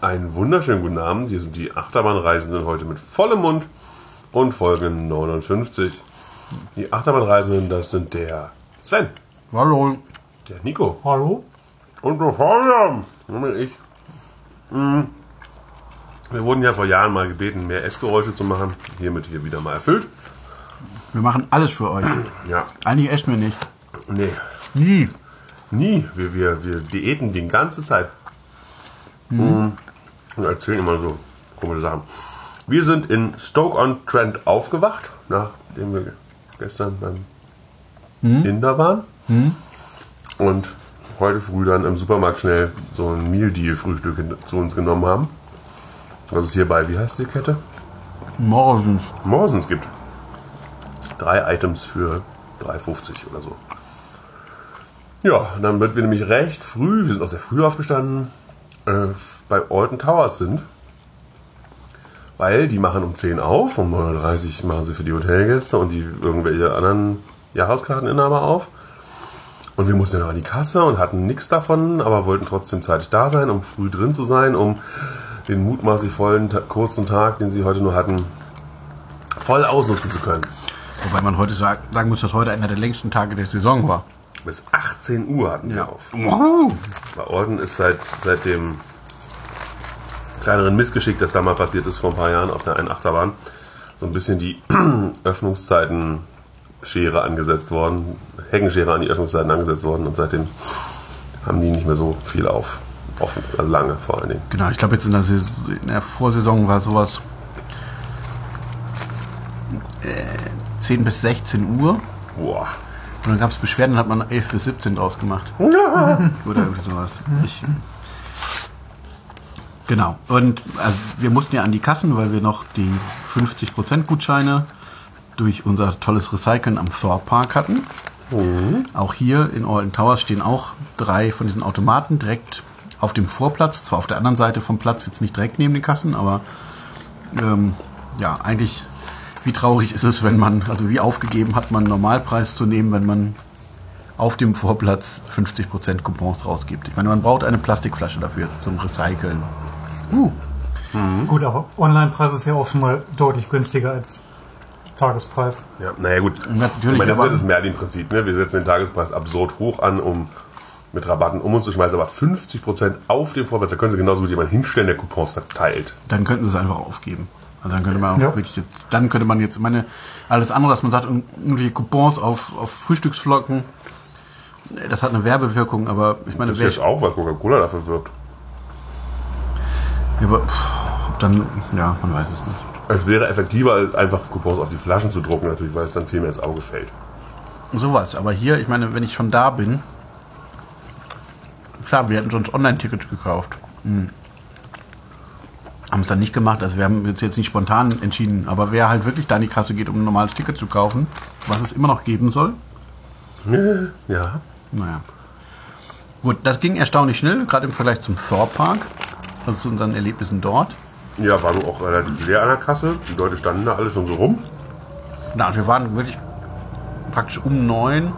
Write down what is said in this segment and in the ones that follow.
Einen wunderschönen guten Abend. Hier sind die Achterbahnreisenden heute mit vollem Mund und Folge 59. Die Achterbahnreisenden, das sind der Sven, Hallo. der Nico Hallo? und der Fabian. Nämlich ich. Mm. Wir wurden ja vor Jahren mal gebeten, mehr Essgeräusche zu machen. Hiermit hier wieder mal erfüllt. Wir machen alles für euch. Ja, Eigentlich essen wir nicht. nee, Nie. nie. Wir, wir, wir diäten die ganze Zeit. Mm. Und erzählen immer so komische Sachen. Wir sind in Stoke-on-Trent aufgewacht, nachdem wir gestern beim Inder waren. Und heute früh dann im Supermarkt schnell so ein Meal Deal Frühstück zu uns genommen haben. Was es hierbei, wie heißt die Kette? Morgens. Morsens gibt. Drei Items für 3,50 oder so. Ja, dann sind wir nämlich recht früh, wir sind auch sehr früh aufgestanden, äh, bei Alton Towers sind. Weil die machen um 10 auf, um 9.30 Uhr machen sie für die Hotelgäste und die irgendwelche anderen Jahreskarteninhaber auf. Und wir mussten ja noch an die Kasse und hatten nichts davon, aber wollten trotzdem zeitig da sein, um früh drin zu sein, um den mutmaßlich vollen, kurzen Tag, den sie heute nur hatten, voll ausnutzen zu können. Wobei man heute sagen muss, dass heute einer der längsten Tage der Saison war. Bis 18 Uhr hatten wir auf. Wow. Bei Orden ist seit, seit dem kleineren Missgeschick, das da mal passiert ist vor ein paar Jahren auf der einen Achterbahn, so ein bisschen die Öffnungszeiten Schere angesetzt worden, Heckenschere an die Öffnungszeiten angesetzt worden und seitdem haben die nicht mehr so viel auf. Offen, also lange vor allen Dingen. Genau, ich glaube jetzt in der, Saison, in der Vorsaison war sowas äh, 10 bis 16 Uhr. Boah. Und dann gab es Beschwerden, dann hat man 11 bis 17 draus gemacht. Oder irgendwie sowas. Ich, genau. Und also, wir mussten ja an die Kassen, weil wir noch die 50% Gutscheine durch unser tolles Recyceln am Thor Park hatten. Auch hier in Alton Towers stehen auch drei von diesen Automaten direkt auf dem Vorplatz, zwar auf der anderen Seite vom Platz, jetzt nicht direkt neben den Kassen, aber ähm, ja, eigentlich, wie traurig ist es, wenn man, also wie aufgegeben hat man einen Normalpreis zu nehmen, wenn man auf dem Vorplatz 50% Coupons rausgibt. Ich meine, man braucht eine Plastikflasche dafür zum Recyceln. Uh, Gut, aber Online-Preis ist ja auch schon mal deutlich günstiger als Tagespreis. Ja, naja gut. Natürlich, ich meine, das ist ja das Merlin-Prinzip. Ne? Wir setzen den Tagespreis absurd hoch an, um mit Rabatten um uns zu schmeißen, aber 50% auf dem Vorplatz, da können sie genauso gut jemanden hinstellen, der Coupons verteilt. dann könnten sie es einfach aufgeben. Also dann könnte man auch Ja. wirklich, jetzt- dann könnte man jetzt, ich meine, alles andere, dass man sagt, irgendwie Coupons auf, auf Frühstücksflocken, das hat eine Werbewirkung, aber ich meine, Das ist jetzt auch, weil Coca-Cola dafür wirbt. ja, aber, dann, ja, man weiß es nicht. Es wäre effektiver, als einfach Coupons auf die Flaschen zu drucken, natürlich, weil es dann viel mehr ins Auge fällt. Sowas, aber hier, ich meine, wenn ich schon da bin, klar, wir hätten sonst Online-Ticket gekauft. Hm. Haben es dann nicht gemacht, also wir haben jetzt, jetzt nicht spontan entschieden, aber wer halt wirklich da in die Kasse geht, um ein normales Ticket zu kaufen, was es immer noch geben soll, Ja. naja. Gut, das ging erstaunlich schnell, gerade im Vergleich zum Thor Park, also zu unseren Erlebnissen dort. Ja, war nur auch relativ leer an der Kasse. Die Leute standen da alle schon so rum. Na, wir waren wirklich praktisch um neun.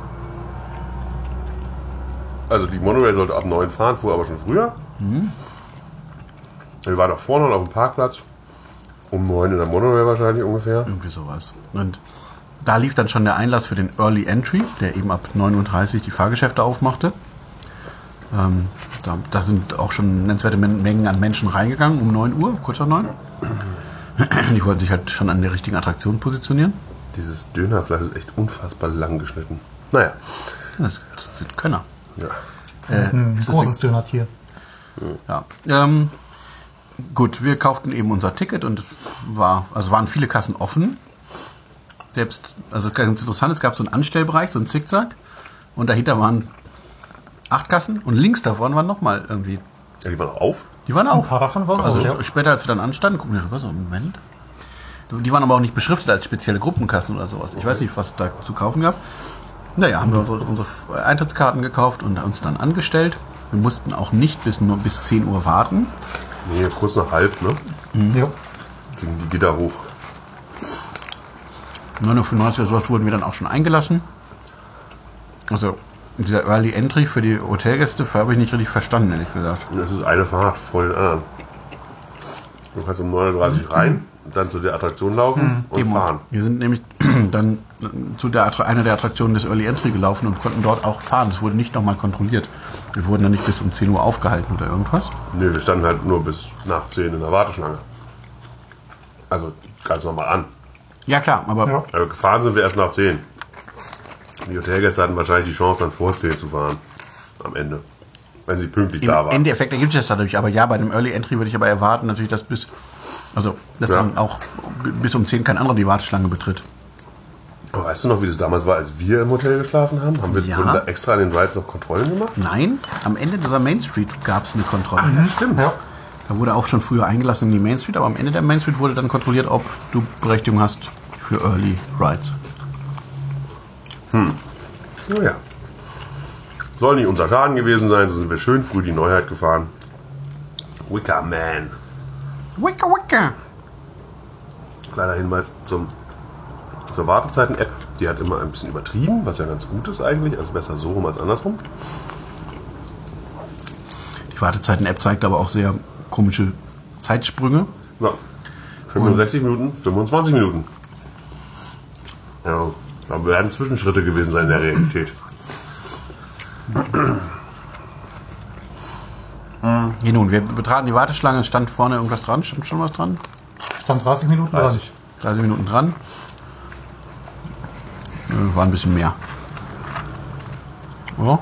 Also die Monorail sollte ab 9 fahren, fuhr aber schon früher. Wir waren auch vorne auf dem Parkplatz. Um 9 in der Monorail wahrscheinlich ungefähr. Irgendwie sowas. Und da lief dann schon der Einlass für den Early Entry, der eben ab 9.30 Uhr die Fahrgeschäfte aufmachte. Ähm, da, da sind auch schon nennenswerte Men- Mengen an Menschen reingegangen, um 9 Uhr, kurz nach 9. Die wollten sich halt schon an der richtigen Attraktion positionieren. Dieses Dönerfleisch ist echt unfassbar lang geschnitten. Naja, Das, das sind Könner. ja. Ein ist das großes Dönertier. Ja. Ähm, gut, wir kauften eben unser Ticket und war, also waren viele Kassen offen. Selbst, also ganz interessant, es gab so einen Anstellbereich, so einen Zickzack. Und dahinter waren acht Kassen und links davon waren nochmal irgendwie. ja. Die waren auch auf. Die waren Ein auch. paar davon waren Also ja. später, als wir dann anstanden, gucken wir so, Moment. Die waren aber auch nicht beschriftet als spezielle Gruppenkassen oder sowas. Ich weiß nicht, was es da zu kaufen gab. Naja, haben wir unsere, unsere Eintrittskarten gekauft und uns dann angestellt. Wir mussten auch nicht bis nur bis 10 Uhr warten. Nee, kurz nach halb, ne? Ja. Gingen die Gitter hoch. 9.95 Uhr oder sowas wurden wir dann auch schon eingelassen. Also dieser Early Entry für die Hotelgäste habe ich nicht richtig verstanden, ehrlich gesagt. Das ist eine Fahrt vor den anderen. Du kannst um 9.30 Uhr rein, dann zu der Attraktion laufen und Eben. fahren. Wir sind nämlich dann zu der, Attra- einer der Attraktionen des Early Entry gelaufen und konnten dort auch fahren. Es wurde nicht nochmal kontrolliert. Wir wurden dann nicht bis um 10 Uhr aufgehalten oder irgendwas. Nö, wir standen halt nur bis nach 10 in der Warteschlange. Also ganz normal an. Ja klar, aber Ja. Also gefahren sind wir erst nach 10. Die Hotelgäste hatten wahrscheinlich die Chance, dann vor 10 zu fahren. Am Ende. Wenn sie pünktlich im da waren. Endeffekt ergibt sich das dadurch. Aber ja, bei dem Early Entry würde ich aber erwarten, natürlich, dass bis, also, dass Ja. dann auch bis um 10 kein anderer die Warteschlange betritt. Weißt du noch, wie das damals war, als wir im Hotel geschlafen haben? Haben wir Ja. da extra an den Rides noch Kontrollen gemacht? Nein, am Ende dieser Main Street gab es eine Kontrolle. stimmt. Ja. Da wurde auch schon früher eingelassen in die Main Street, aber am Ende der Main Street wurde dann kontrolliert, ob du Berechtigung hast für Early Rides. Naja. Soll nicht unser Schaden gewesen sein, so sind wir schön früh die Neuheit gefahren. Wicker Man. Wicka wicka! Kleiner Hinweis zum, zur Wartezeiten-App. Die hat immer ein bisschen übertrieben, was ja ganz gut ist eigentlich. Also besser so rum als andersrum. Die Wartezeiten-App zeigt aber auch sehr komische Zeitsprünge. Ja. 65 Minuten, 25 Minuten. Ja, da werden Zwischenschritte gewesen sein in der Realität. Hier nun, wir betraten die Warteschlange, es stand vorne irgendwas dran, stand schon was dran? Stand 30 Minuten dran. 30. 30 Minuten dran. Äh, War ein bisschen mehr. Oder?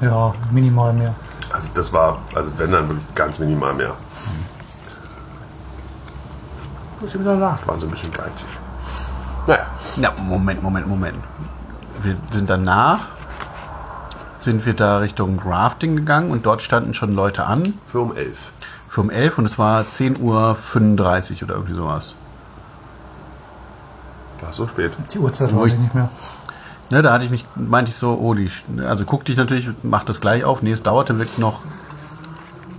Ja, minimal mehr. Also das war, also wenn dann wirklich ganz minimal mehr. Was ich wieder lacht, waren sie ein bisschen geizig. Naja, Ja, Moment, Moment, Moment. Wir sind danach, sind wir da Richtung Rafting gegangen und dort standen schon Leute an für um 11. für um 11 und es war 10.35 Uhr oder irgendwie sowas. War es so spät. Die Uhrzeit weiß ich- ich nicht mehr. Ne, da hatte ich mich, meinte ich so, oh, die, also guckte ich natürlich, mach das gleich auf. Nee, es dauerte wirklich noch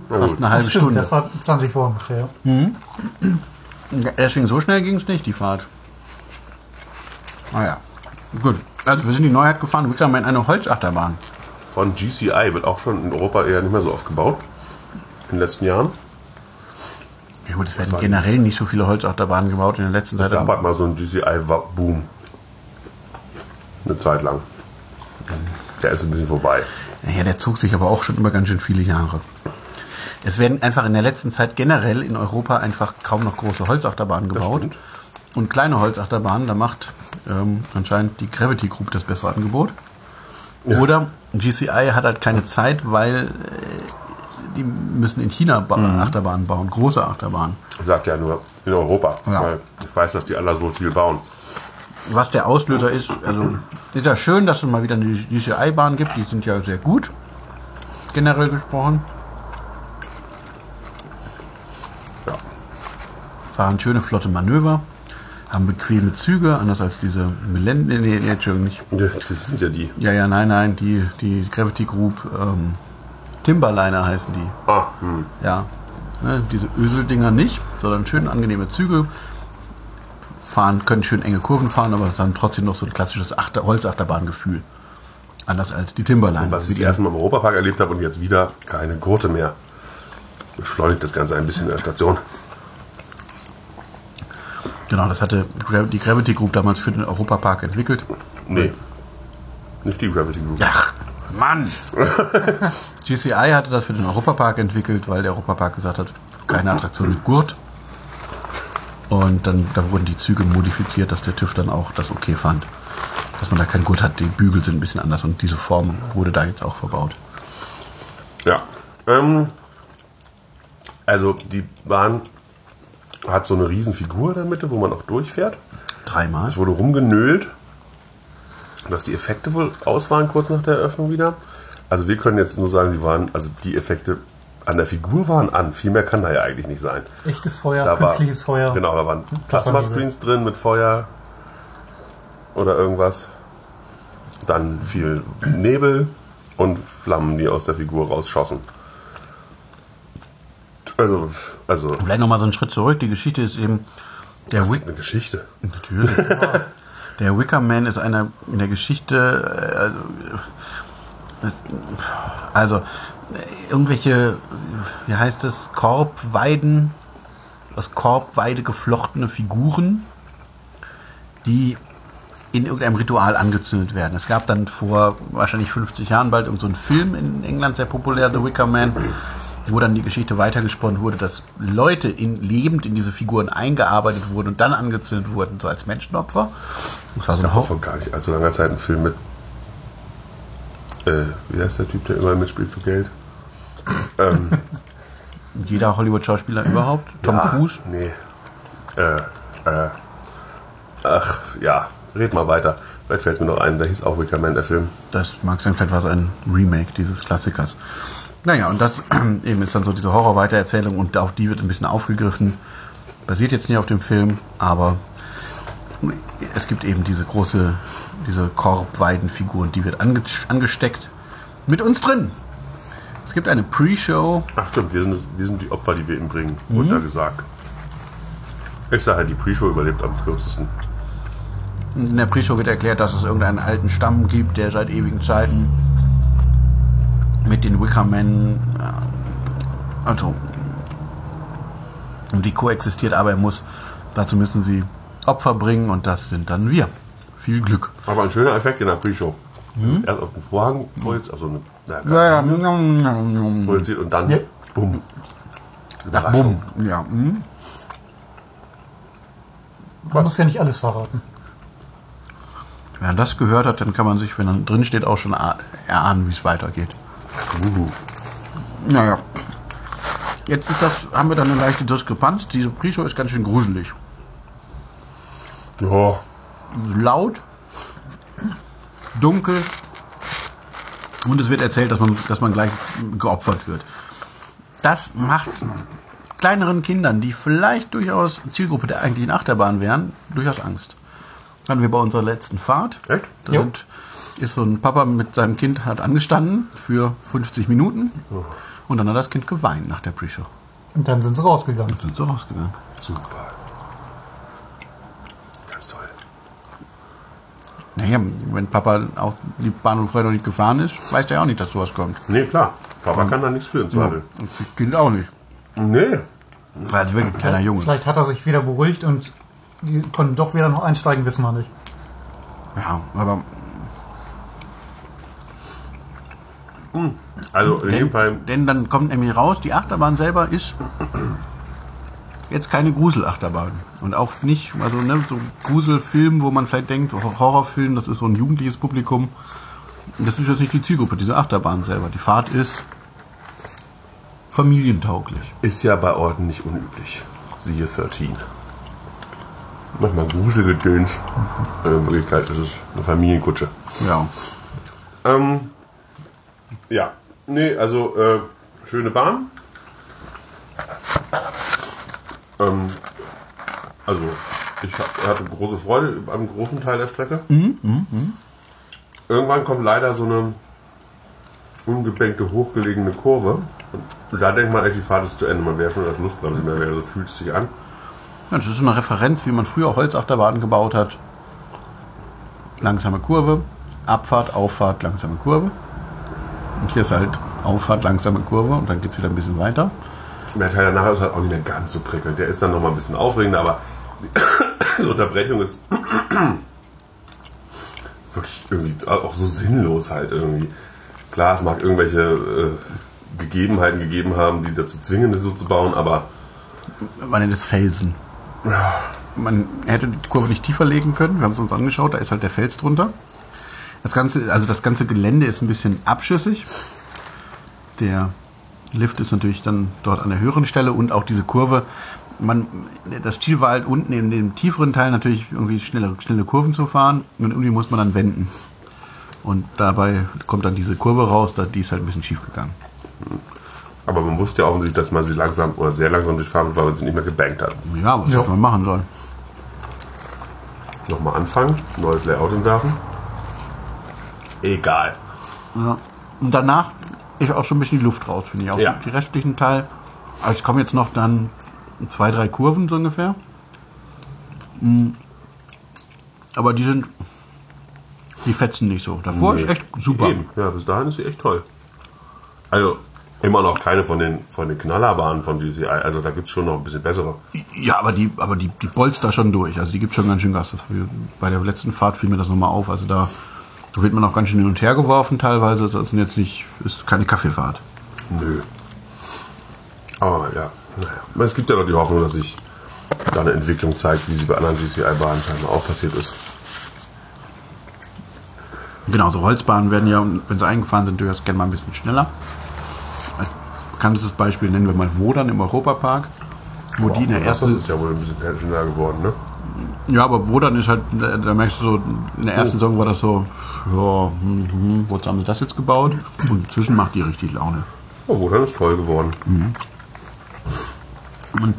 Na fast eine halbe Stimmt, Stunde. das war 20 Uhr ungefähr. Ja, Deswegen so schnell ging es nicht, die Fahrt. Ah ja. Gut. Also wir sind die Neuheit gefahren, Wickerman eine Holzachterbahn. Von GCI wird auch schon in Europa eher nicht mehr so oft gebaut. In den letzten Jahren. Ja gut, es werden generell nicht so viele Holzachterbahnen gebaut in der letzten Zeit. Es gab halt mal so einen GCI-Boom. Eine Zeit lang. Der ist ein bisschen vorbei. Ja, der zog sich aber auch schon über ganz schön viele Jahre. Es werden einfach in der letzten Zeit generell in Europa einfach kaum noch große Holzachterbahnen gebaut. Und kleine Holzachterbahnen, da macht ähm, anscheinend die Gravity Group das bessere Angebot. Ja. Oder GCI hat halt keine Zeit, weil äh, die müssen in China ba Mhm. Achterbahnen bauen, große Achterbahnen. Ich sagte ja nur in Europa. Ja. Weil ich weiß, dass die alle so viel bauen. Was der Auslöser ist, also ist ja schön, dass es mal wieder eine GCI-Bahn gibt, die sind ja sehr gut, generell gesprochen. Ja. fahren schöne flotte Manöver, haben bequeme Züge, anders als diese Millennium, nee, nee, Entschuldigung, nicht. Das sind ja die. Ja, ja, nein, nein, die, die Gravity Group, ähm, Timberliner heißen die. Ah, hm. Ja, ne, diese Öseldinger nicht, sondern schön angenehme Züge. Fahren, können schön enge Kurven fahren, aber es haben trotzdem noch so ein klassisches Achter, Holzachterbahn-Gefühl. Anders als die Timberliner. Was ich das die- erste Mal im Europapark erlebt habe und jetzt wieder keine Gurte mehr. Beschleunigt das Ganze ein bisschen in der Station. Genau, das hatte die Gravity Group damals für den Europapark entwickelt. Nee. Nicht die Gravity Group. Ach, Mann! GCI hatte das für den Europapark entwickelt, weil der Europapark gesagt hat, keine Attraktion mit Gurt. Und dann da wurden die Züge modifiziert, dass der TÜV dann auch das okay fand. Dass man da keinen Gurt hat, die Bügel sind ein bisschen anders und diese Form wurde da jetzt auch verbaut. Ja. Ähm, also die Bahn hat so eine riesen Figur in der Mitte, wo man auch durchfährt. Dreimal. Es wurde rumgenölt, dass die Effekte wohl aus waren kurz nach der Eröffnung wieder. Also wir können jetzt nur sagen, sie waren, also die Effekte an der Figur waren an. Viel mehr kann da ja eigentlich nicht sein. Echtes Feuer, Da künstliches war, Feuer. Genau, da waren Plasma-Screens drin mit Feuer oder irgendwas. Dann viel Nebel und Flammen, die aus der Figur rausschossen. Also, also Vielleicht nochmal so einen Schritt zurück. Die Geschichte ist eben, der Wick eine Geschichte. Natürlich. der Wicker Man ist einer in der Geschichte, äh, also, also irgendwelche, wie heißt es, Korbweiden aus Korbweide geflochtene Figuren, die in irgendeinem Ritual angezündet werden. Es gab dann vor wahrscheinlich 50 Jahren bald so einen Film in England, sehr populär, The Wicker Man, wo dann die Geschichte weitergesponnen wurde, dass Leute in, lebend in diese Figuren eingearbeitet wurden und dann angezündet wurden, so als Menschenopfer. Das war so ein Horror. vor gar nicht allzu langer Zeit einen Film mit. Äh, wie heißt der Typ, der immer mitspielt für Geld? ähm, Jeder Hollywood-Schauspieler überhaupt. Tom ja, Cruise. Nee. Äh, äh. Ach, ja. Red mal weiter. Vielleicht fällt es mir noch ein, da hieß auch Wicker Man, der Film. Das mag sein, vielleicht war es ein Remake dieses Klassikers. Naja, und das eben ist dann so diese Horror-Weitererzählung und auch die wird ein bisschen aufgegriffen. Basiert jetzt nicht auf dem Film, aber es gibt eben diese große, diese Korbweidenfigur und die wird ange angesteckt. Mit uns drin. Es gibt eine Pre-Show. Ach stimmt, wir sind, wir sind die Opfer, die wir ihm bringen, wurde ja gesagt. Ich sage halt, die Pre-Show überlebt am kürzesten. In der Pre-Show wird erklärt, dass es irgendeinen alten Stamm gibt, der seit ewigen Zeiten mit den Wickermen, äh, also, und die koexistiert, aber er muss, dazu müssen sie Opfer bringen und das sind dann wir. Viel Glück. Aber ein schöner Effekt in der Pre-Show. Erst auf den Vorhang projiziert, also eine, Mhm. Ja, ja. projiziert und dann Ja. bumm. Ach, bumm. Ja. mhm. Man muss ja nicht alles verraten. Wenn man das gehört hat, dann kann man sich, wenn dann drin steht, auch schon erahnen, wie es weitergeht. Uh. Naja. Jetzt ist das, haben wir dann eine leichte Diskrepanz. Diese Pre-Show ist ganz schön gruselig. Ja, laut, dunkel und es wird erzählt, dass man, dass man gleich geopfert wird. Das macht kleineren Kindern, die vielleicht durchaus Zielgruppe der eigentlichen Achterbahn wären, durchaus Angst. Hatten wir bei unserer letzten Fahrt. Echt? Da sind, ist so ein Papa mit seinem Kind hat angestanden für 50 Minuten und dann hat das Kind geweint nach der Pre-Show. Und dann sind sie rausgegangen. Und sind so rausgegangen. super. Ganz toll. Naja, wenn Papa auch die Bahn vorher noch nicht gefahren ist, weiß der auch nicht, dass sowas kommt. Nee, klar. Papa kann da nichts für im Zweifel. Und das Kind auch nicht. Nee. War also wirklich ein kleiner Junge. Vielleicht hat er sich wieder beruhigt und die konnten doch wieder noch einsteigen, wissen wir nicht. Ja, aber Also in jedem Fall, denn dann kommt nämlich raus, die Achterbahn selber ist jetzt keine Gruselachterbahn. Und auch nicht, also ne, so Gruselfilm, wo man vielleicht denkt, so Horrorfilm, das ist so ein jugendliches Publikum. Das ist jetzt nicht die Zielgruppe, diese Achterbahn selber. Die Fahrt ist familientauglich. ist ja bei Orten nicht unüblich. Siehe 13. Nochmal Gruselgedöns. Äh, In Wirklichkeit ist es eine Familienkutsche. Ja. Ähm, ja, nee, also äh, schöne Bahn. Ähm, also ich ha- hatte große Freude am großen Teil der Strecke. Irgendwann kommt leider so eine ungebänkte, hochgelegene Kurve. Und da denkt man eigentlich, die Fahrt ist zu Ende. Man wäre schon als mehr, wäre, so fühlt es sich an. Ja, Das ist so eine Referenz, wie man früher Holzachterbahnen gebaut hat. Langsame Kurve, Abfahrt, Auffahrt, langsame Kurve. Und hier ist halt Auffahrt, langsame Kurve und dann geht es wieder ein bisschen weiter. Der Teil danach ist halt auch nicht mehr ganz so prickelnd. Der ist dann nochmal ein bisschen aufregender, aber die Unterbrechung ist wirklich irgendwie auch so sinnlos halt irgendwie. Klar, es mag irgendwelche äh, Gegebenheiten gegeben haben, die dazu zwingen, das so zu bauen, aber Man nennt es Felsen. Man hätte die Kurve nicht tiefer legen können. Wir haben es uns angeschaut, da ist halt der Fels drunter. Das ganze, also das ganze Gelände ist ein bisschen abschüssig. Der Lift ist natürlich dann dort an der höheren Stelle und auch diese Kurve. Man, das Ziel war halt unten in dem tieferen Teil natürlich irgendwie schnelle, schnelle Kurven zu fahren und irgendwie muss man dann wenden. Und dabei kommt dann diese Kurve raus, die ist halt ein bisschen schief gegangen. Aber man wusste ja offensichtlich, dass man sie langsam oder sehr langsam durchfahren wird, weil man sie nicht mehr gebankt hat. Ja, was Ja. man machen soll. Nochmal anfangen, neues Layout entwerfen. Egal. Ja. Und danach ist auch schon ein bisschen die Luft raus, finde ich. Auch Ja. die restlichen Teil. Also es kommen jetzt noch dann zwei, drei Kurven so ungefähr. Mm. Aber die sind. Die fetzen nicht so. Davor ist Nee. echt super. Eben. Ja, bis dahin ist sie echt toll. Also, Immer noch keine von den, von den Knallerbahnen von GCI. Also da gibt es schon noch ein bisschen bessere. Ja, aber die, aber die, die bolzt da schon durch. Also die gibt schon ganz schön Gas. Das, bei der letzten Fahrt fiel mir das nochmal auf. Also da wird man auch ganz schön hin und her geworfen teilweise. Das ist jetzt nicht, ist keine Kaffeefahrt. Nö. Aber ja, naja. Es gibt ja noch die Hoffnung, dass sich da eine Entwicklung zeigt, wie sie bei anderen GCI-Bahnen scheinbar auch passiert ist. Genau, so Holzbahnen werden ja, wenn sie eingefahren sind, durchaus gerne mal ein bisschen schneller. Bekanntes Beispiel nennen wir mal Wodern im Europapark, wo die in der Das ersten ist ja wohl ein bisschen schneller geworden, ne? Ja, aber wo dann ist halt, da merkst du so, in der ersten Saison war das so, ja, hm, hm, wozu haben sie das jetzt gebaut? Und inzwischen macht die richtig Laune. Oh, dann ist toll geworden. Und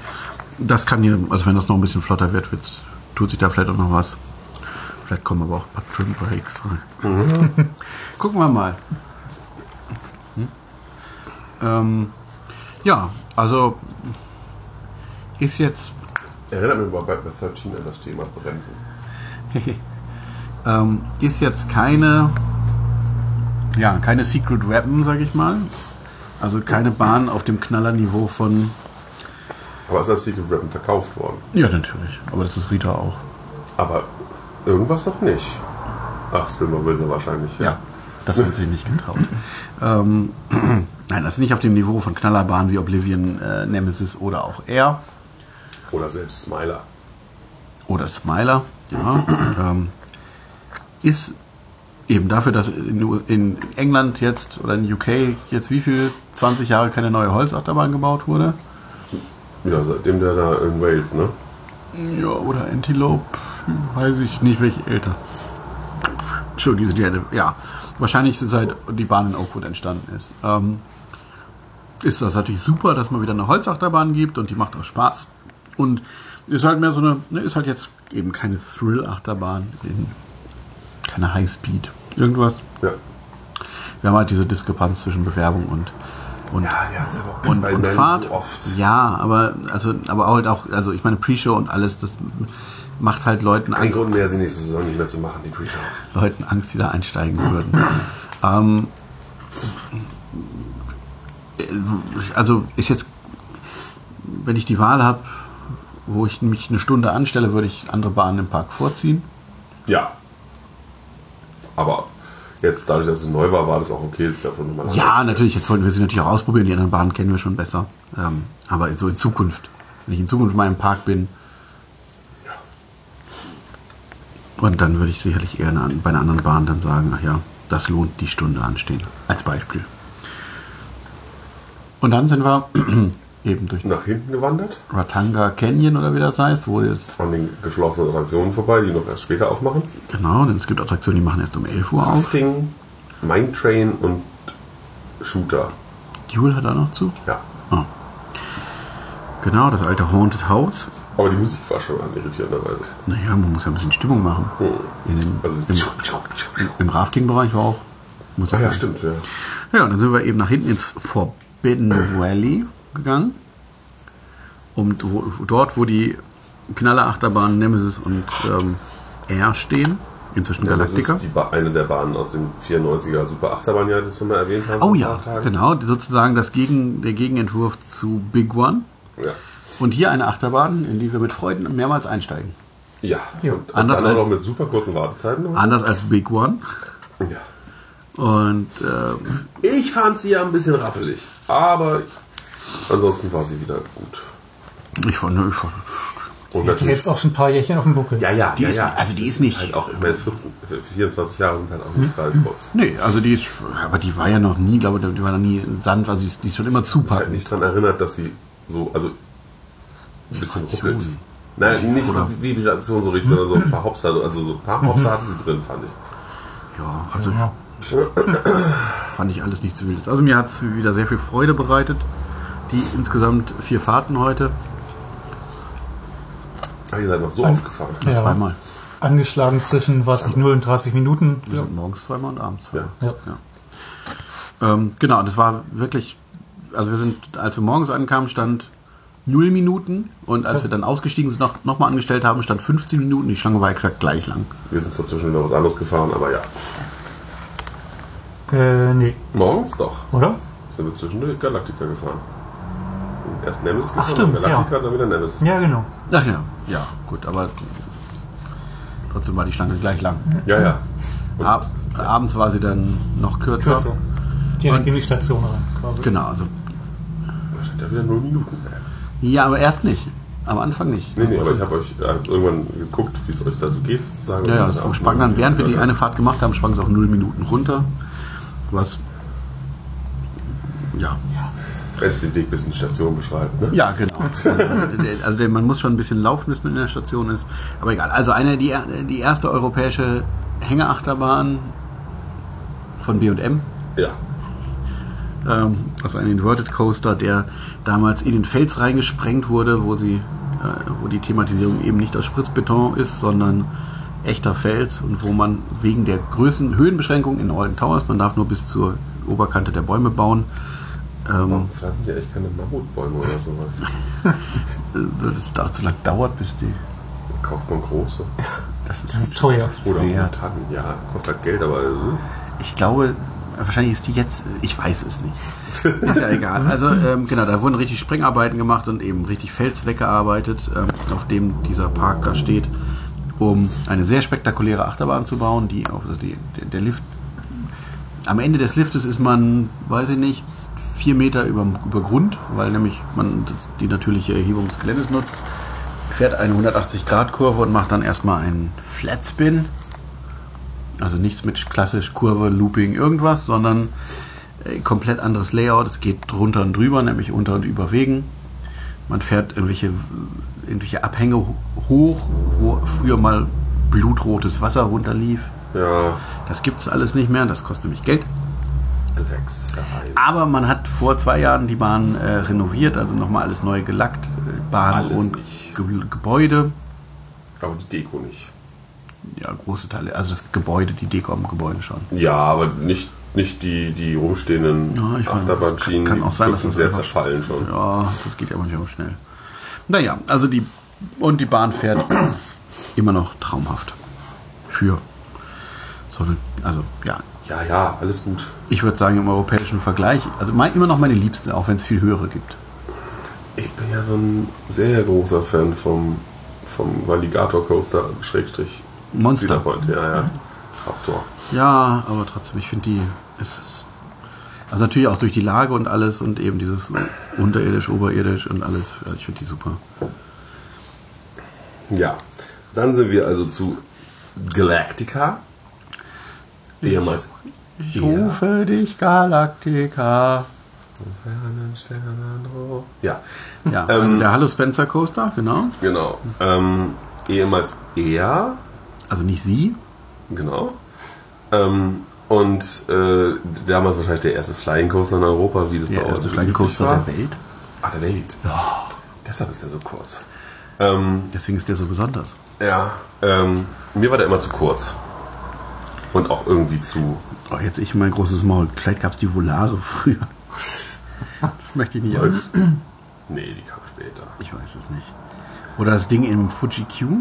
das kann hier, also wenn das noch ein bisschen flotter wird, wird's, tut sich da vielleicht auch noch was. Vielleicht kommen aber auch ein paar Trim Breaks rein. Gucken wir mal. Hm? Ähm, ja, also ist jetzt Erinnert mich mal bei bei 13 an das Thema Bremsen. ähm, ist jetzt keine, ja, keine Secret Weapon, sag ich mal. Also keine Bahn auf dem Knallerniveau von, Aber ist als Secret Weapon verkauft worden. ja natürlich, aber das ist Rita auch. Aber irgendwas noch nicht. Ach, Wizard wahrscheinlich. Ja, das haben sie nicht getraut. ähm, nein, das ist nicht auf dem Niveau von Knallerbahnen wie Oblivion, äh, Nemesis oder auch Air Oder selbst Smiler. oder Smiler. Ja, ähm, ist eben dafür, dass in, in England jetzt oder in UK jetzt wie viel 20 Jahre keine neue Holzachterbahn gebaut wurde. Ja, seitdem der da in Wales, ne? Ja, oder Antelope, weiß ich nicht, welche älter. Entschuldigung, diese die, ja, wahrscheinlich seit die Bahn in Oakwood entstanden ist. Ähm, ist das natürlich super, dass man wieder eine Holzachterbahn gibt und die macht auch Spaß. Und ist halt mehr so eine, ne, ist halt jetzt eben keine Thrill-Achterbahn, in- keine Highspeed, irgendwas. Ja. Wir haben halt diese Diskrepanz zwischen Bewerbung und und Ja, ja, und, und Fahrt. so oft. Ja, aber also aber halt auch also ich meine Pre-Show und alles das macht halt Leuten Ein Angst, Grund mehr, sie nächste Saison nicht mehr zu machen, die Pre-Show. Leuten Angst, die da einsteigen würden. ähm, also ist jetzt, wenn ich die Wahl habe, wo ich mich eine Stunde anstelle, würde ich andere Bahnen im Park vorziehen. Ja. Aber jetzt, dadurch, dass es neu war, war das auch okay. Das ist ja von nochmal Ja, natürlich, jetzt wollten wir sie natürlich auch ausprobieren. Die anderen Bahnen kennen wir schon besser. Ähm, aber so in Zukunft, wenn ich in Zukunft mal im Park bin, und dann würde ich sicherlich eher eine, bei einer anderen Bahn dann sagen, ach ja, das lohnt die Stunde anstehen. Als Beispiel. Und dann sind wir eben durch Nach hinten gewandert, Ratanga Canyon oder wie das heißt, wo es, an den geschlossenen Attraktionen vorbei, die noch erst später aufmachen. genau, denn es gibt Attraktionen, die machen erst um 11 Uhr auf. Rafting, Mine Train und Shooter. Jule hat auch noch zu. Ja. Ah. Genau, das alte Haunted House. Aber die Musik war schon an irritierenderweise. Naja, man muss ja ein bisschen Stimmung machen. In dem, Also, im, Im Rafting-Bereich war auch Musik. Ach ja, stimmt, ja. Ja, dann sind wir eben nach hinten ins Forbidden Valley gegangen. Und dort, wo die Knallerachterbahnen Nemesis und ähm, Air stehen, inzwischen ja das Galactica. ist die eine der Bahnen aus dem 94er Super Achterbahnjahr, das wir mal erwähnt haben. Oh ja, genau, sozusagen das Gegen, der Gegenentwurf zu Big One. Ja. Und hier eine Achterbahn, in die wir mit Freuden mehrmals einsteigen. Ja, Ja. und, und Anders dann auch als- noch mit super kurzen Wartezeiten. Anders als Big One. Ja. Und ähm, Ich fand sie ja ein bisschen rappelig, aber ansonsten war sie wieder gut. ich fand, ich fand Die hat jetzt auch schon ein paar Jährchen auf dem Buckel. ja, ja, Die ja, ist- ja. also die ist nicht- Halt auch, ich meine, 14, 24 Jahre sind halt auch nicht gerade kurz. Nee, also die ist, aber die war ja noch nie, glaube ich, die war noch nie Sand, also die ist, die ist schon immer Ich halt zupacken. nicht daran erinnert, dass sie so, also ein bisschen Vibration. ruckelt. Nein, nicht Oder- wie Vibration so richtig, sondern so ein paar Hopser, also so ein paar Hopser hatte sie drin, fand ich. Ja, also Ja. Fand ich alles nicht zu wild. Also mir hat es wieder sehr viel Freude bereitet. Die insgesamt vier Fahrten heute. Ah, ihr seid noch so Ein- oft gefahren. Ja. Zweimal. Angeschlagen zwischen, was ich, 0 und 30 Minuten. Wir sind morgens zweimal und abends zweimal. Ja. Ähm, genau, das war wirklich, also wir sind, als wir morgens ankamen, stand 0 Minuten und als wir dann ausgestiegen sind, noch, noch mal angestellt haben, stand 15 Minuten. Die Schlange war exakt gleich lang. Wir sind zwar zwischendurch noch was anderes gefahren, aber ja. Äh, nee, Morgens doch. oder? Sind wir zwischendurch Galactica gefahren. Wir sind Erst Nemesis gefahren, stimmt, dann Galactica, dann wieder Nemesis. Ja, genau. Ach ja, ja, gut, aber trotzdem war die Schlange gleich lang. Ja, ja. Und Ab, abends war sie dann noch kürzer. Kürzer. Direkt in die Station rein, quasi. Genau, also da steht ja wieder 0 Minuten. ja, aber erst nicht. Am Anfang nicht. Nee, nee, aber ich habe euch äh, irgendwann geguckt, wie es euch da so geht, sozusagen. Ja, ja, Und es sprang dann, während wir die eine Fahrt gemacht haben, sprang es auf null Minuten runter. Was. Ja. Wenn es den Weg bis in die Station beschreibt, ne? Ja, genau. Also, also man muss schon ein bisschen laufen, bis man in der Station ist. Aber egal. Also eine, die, die erste europäische Hängeachterbahn von B&M. Ja. Ähm, also ein Inverted Coaster, der damals in den Fels reingesprengt wurde, wo sie, äh, wo die Thematisierung eben nicht aus Spritzbeton ist, sondern echter Fels und wo man wegen der Größen, Höhenbeschränkung in Alton Towers, man darf nur bis zur Oberkante der Bäume bauen, ähm, Warum pflanzen die echt keine Mammutbäume oder sowas? das da zu lang dauert, bis die. Kauft man große. Das Das ist teuer. Oder Sehr. Tannen. Ja, kostet halt Geld, aber. Ich glaube, wahrscheinlich ist die jetzt, ich weiß es nicht. Ist ja egal. Also ähm, genau, da wurden richtig Sprengarbeiten gemacht und eben richtig Fels weggearbeitet, ähm, auf dem dieser Park da steht, um eine sehr spektakuläre Achterbahn zu bauen, die also die, der, Lift. Am Ende des Liftes ist man, weiß ich nicht, vier Meter über, über Grund, weil nämlich man die natürliche Erhebung des Geländes nutzt, fährt eine 180-Grad-Kurve und macht dann erstmal einen Flatspin. Also nichts mit klassisch Kurve, Looping, irgendwas, sondern äh, komplett anderes Layout. Es geht drunter und drüber, nämlich unter und über Wegen. Man fährt irgendwelche, irgendwelche Abhänge ho- hoch, wo früher mal blutrotes Wasser runterlief. Ja, Das gibt es alles nicht mehr, das kostet nämlich Geld. Drecks. Aber man hat vor zwei Jahren die Bahn äh, renoviert, also nochmal alles neu gelackt. Äh, Bahn Alles und. Ge Gebäude. Aber die Deko nicht. Ja, große Teile. Also das Gebäude, die Deko am Gebäude schon. Ja, aber nicht, nicht die, die rumstehenden Ja, Achterbahnschienen. kann- kann auch sein, dass das sehr zerfallen schon. Ja, das geht ja manchmal auch schnell. Naja, also die und die Bahn fährt immer noch traumhaft. Für so eine, also ja, Ja, ja, alles gut. ich würde sagen im europäischen Vergleich, also mein, immer noch meine Liebste, auch wenn es viel höhere gibt. Ich bin ja so ein sehr großer Fan vom, vom Valigator Coaster, Schrägstrich. Monster. Ja, ja. Raptor. Ja, aber trotzdem, ich finde die ist also natürlich auch durch die Lage und alles und eben dieses unterirdisch, oberirdisch und alles, also ich finde die super. Ja. Dann sind wir also zu Galactica. Ehemals. Ich Ja. rufe dich Galactica. Ja, Ja, also Ähm, der Hallo Spencer Coaster, genau. genau. Ähm, ehemals er, Also nicht sie, genau. Ähm, und äh, damals wahrscheinlich der erste Flying Coaster in Europa, wie das der bei uns erste so Flying üblich Coaster war. der Welt. Ach, der Welt. Deshalb ist er so kurz. Ähm, Deswegen ist der so besonders. ja, ähm, mir war der immer zu kurz. Und auch irgendwie zu. Oh, jetzt ich mein großes Maul. Vielleicht gab es die Volare früher. Das möchte ich nicht aus. Nee, die kam später. Ich weiß es nicht. Oder das Ding im Fuji Q.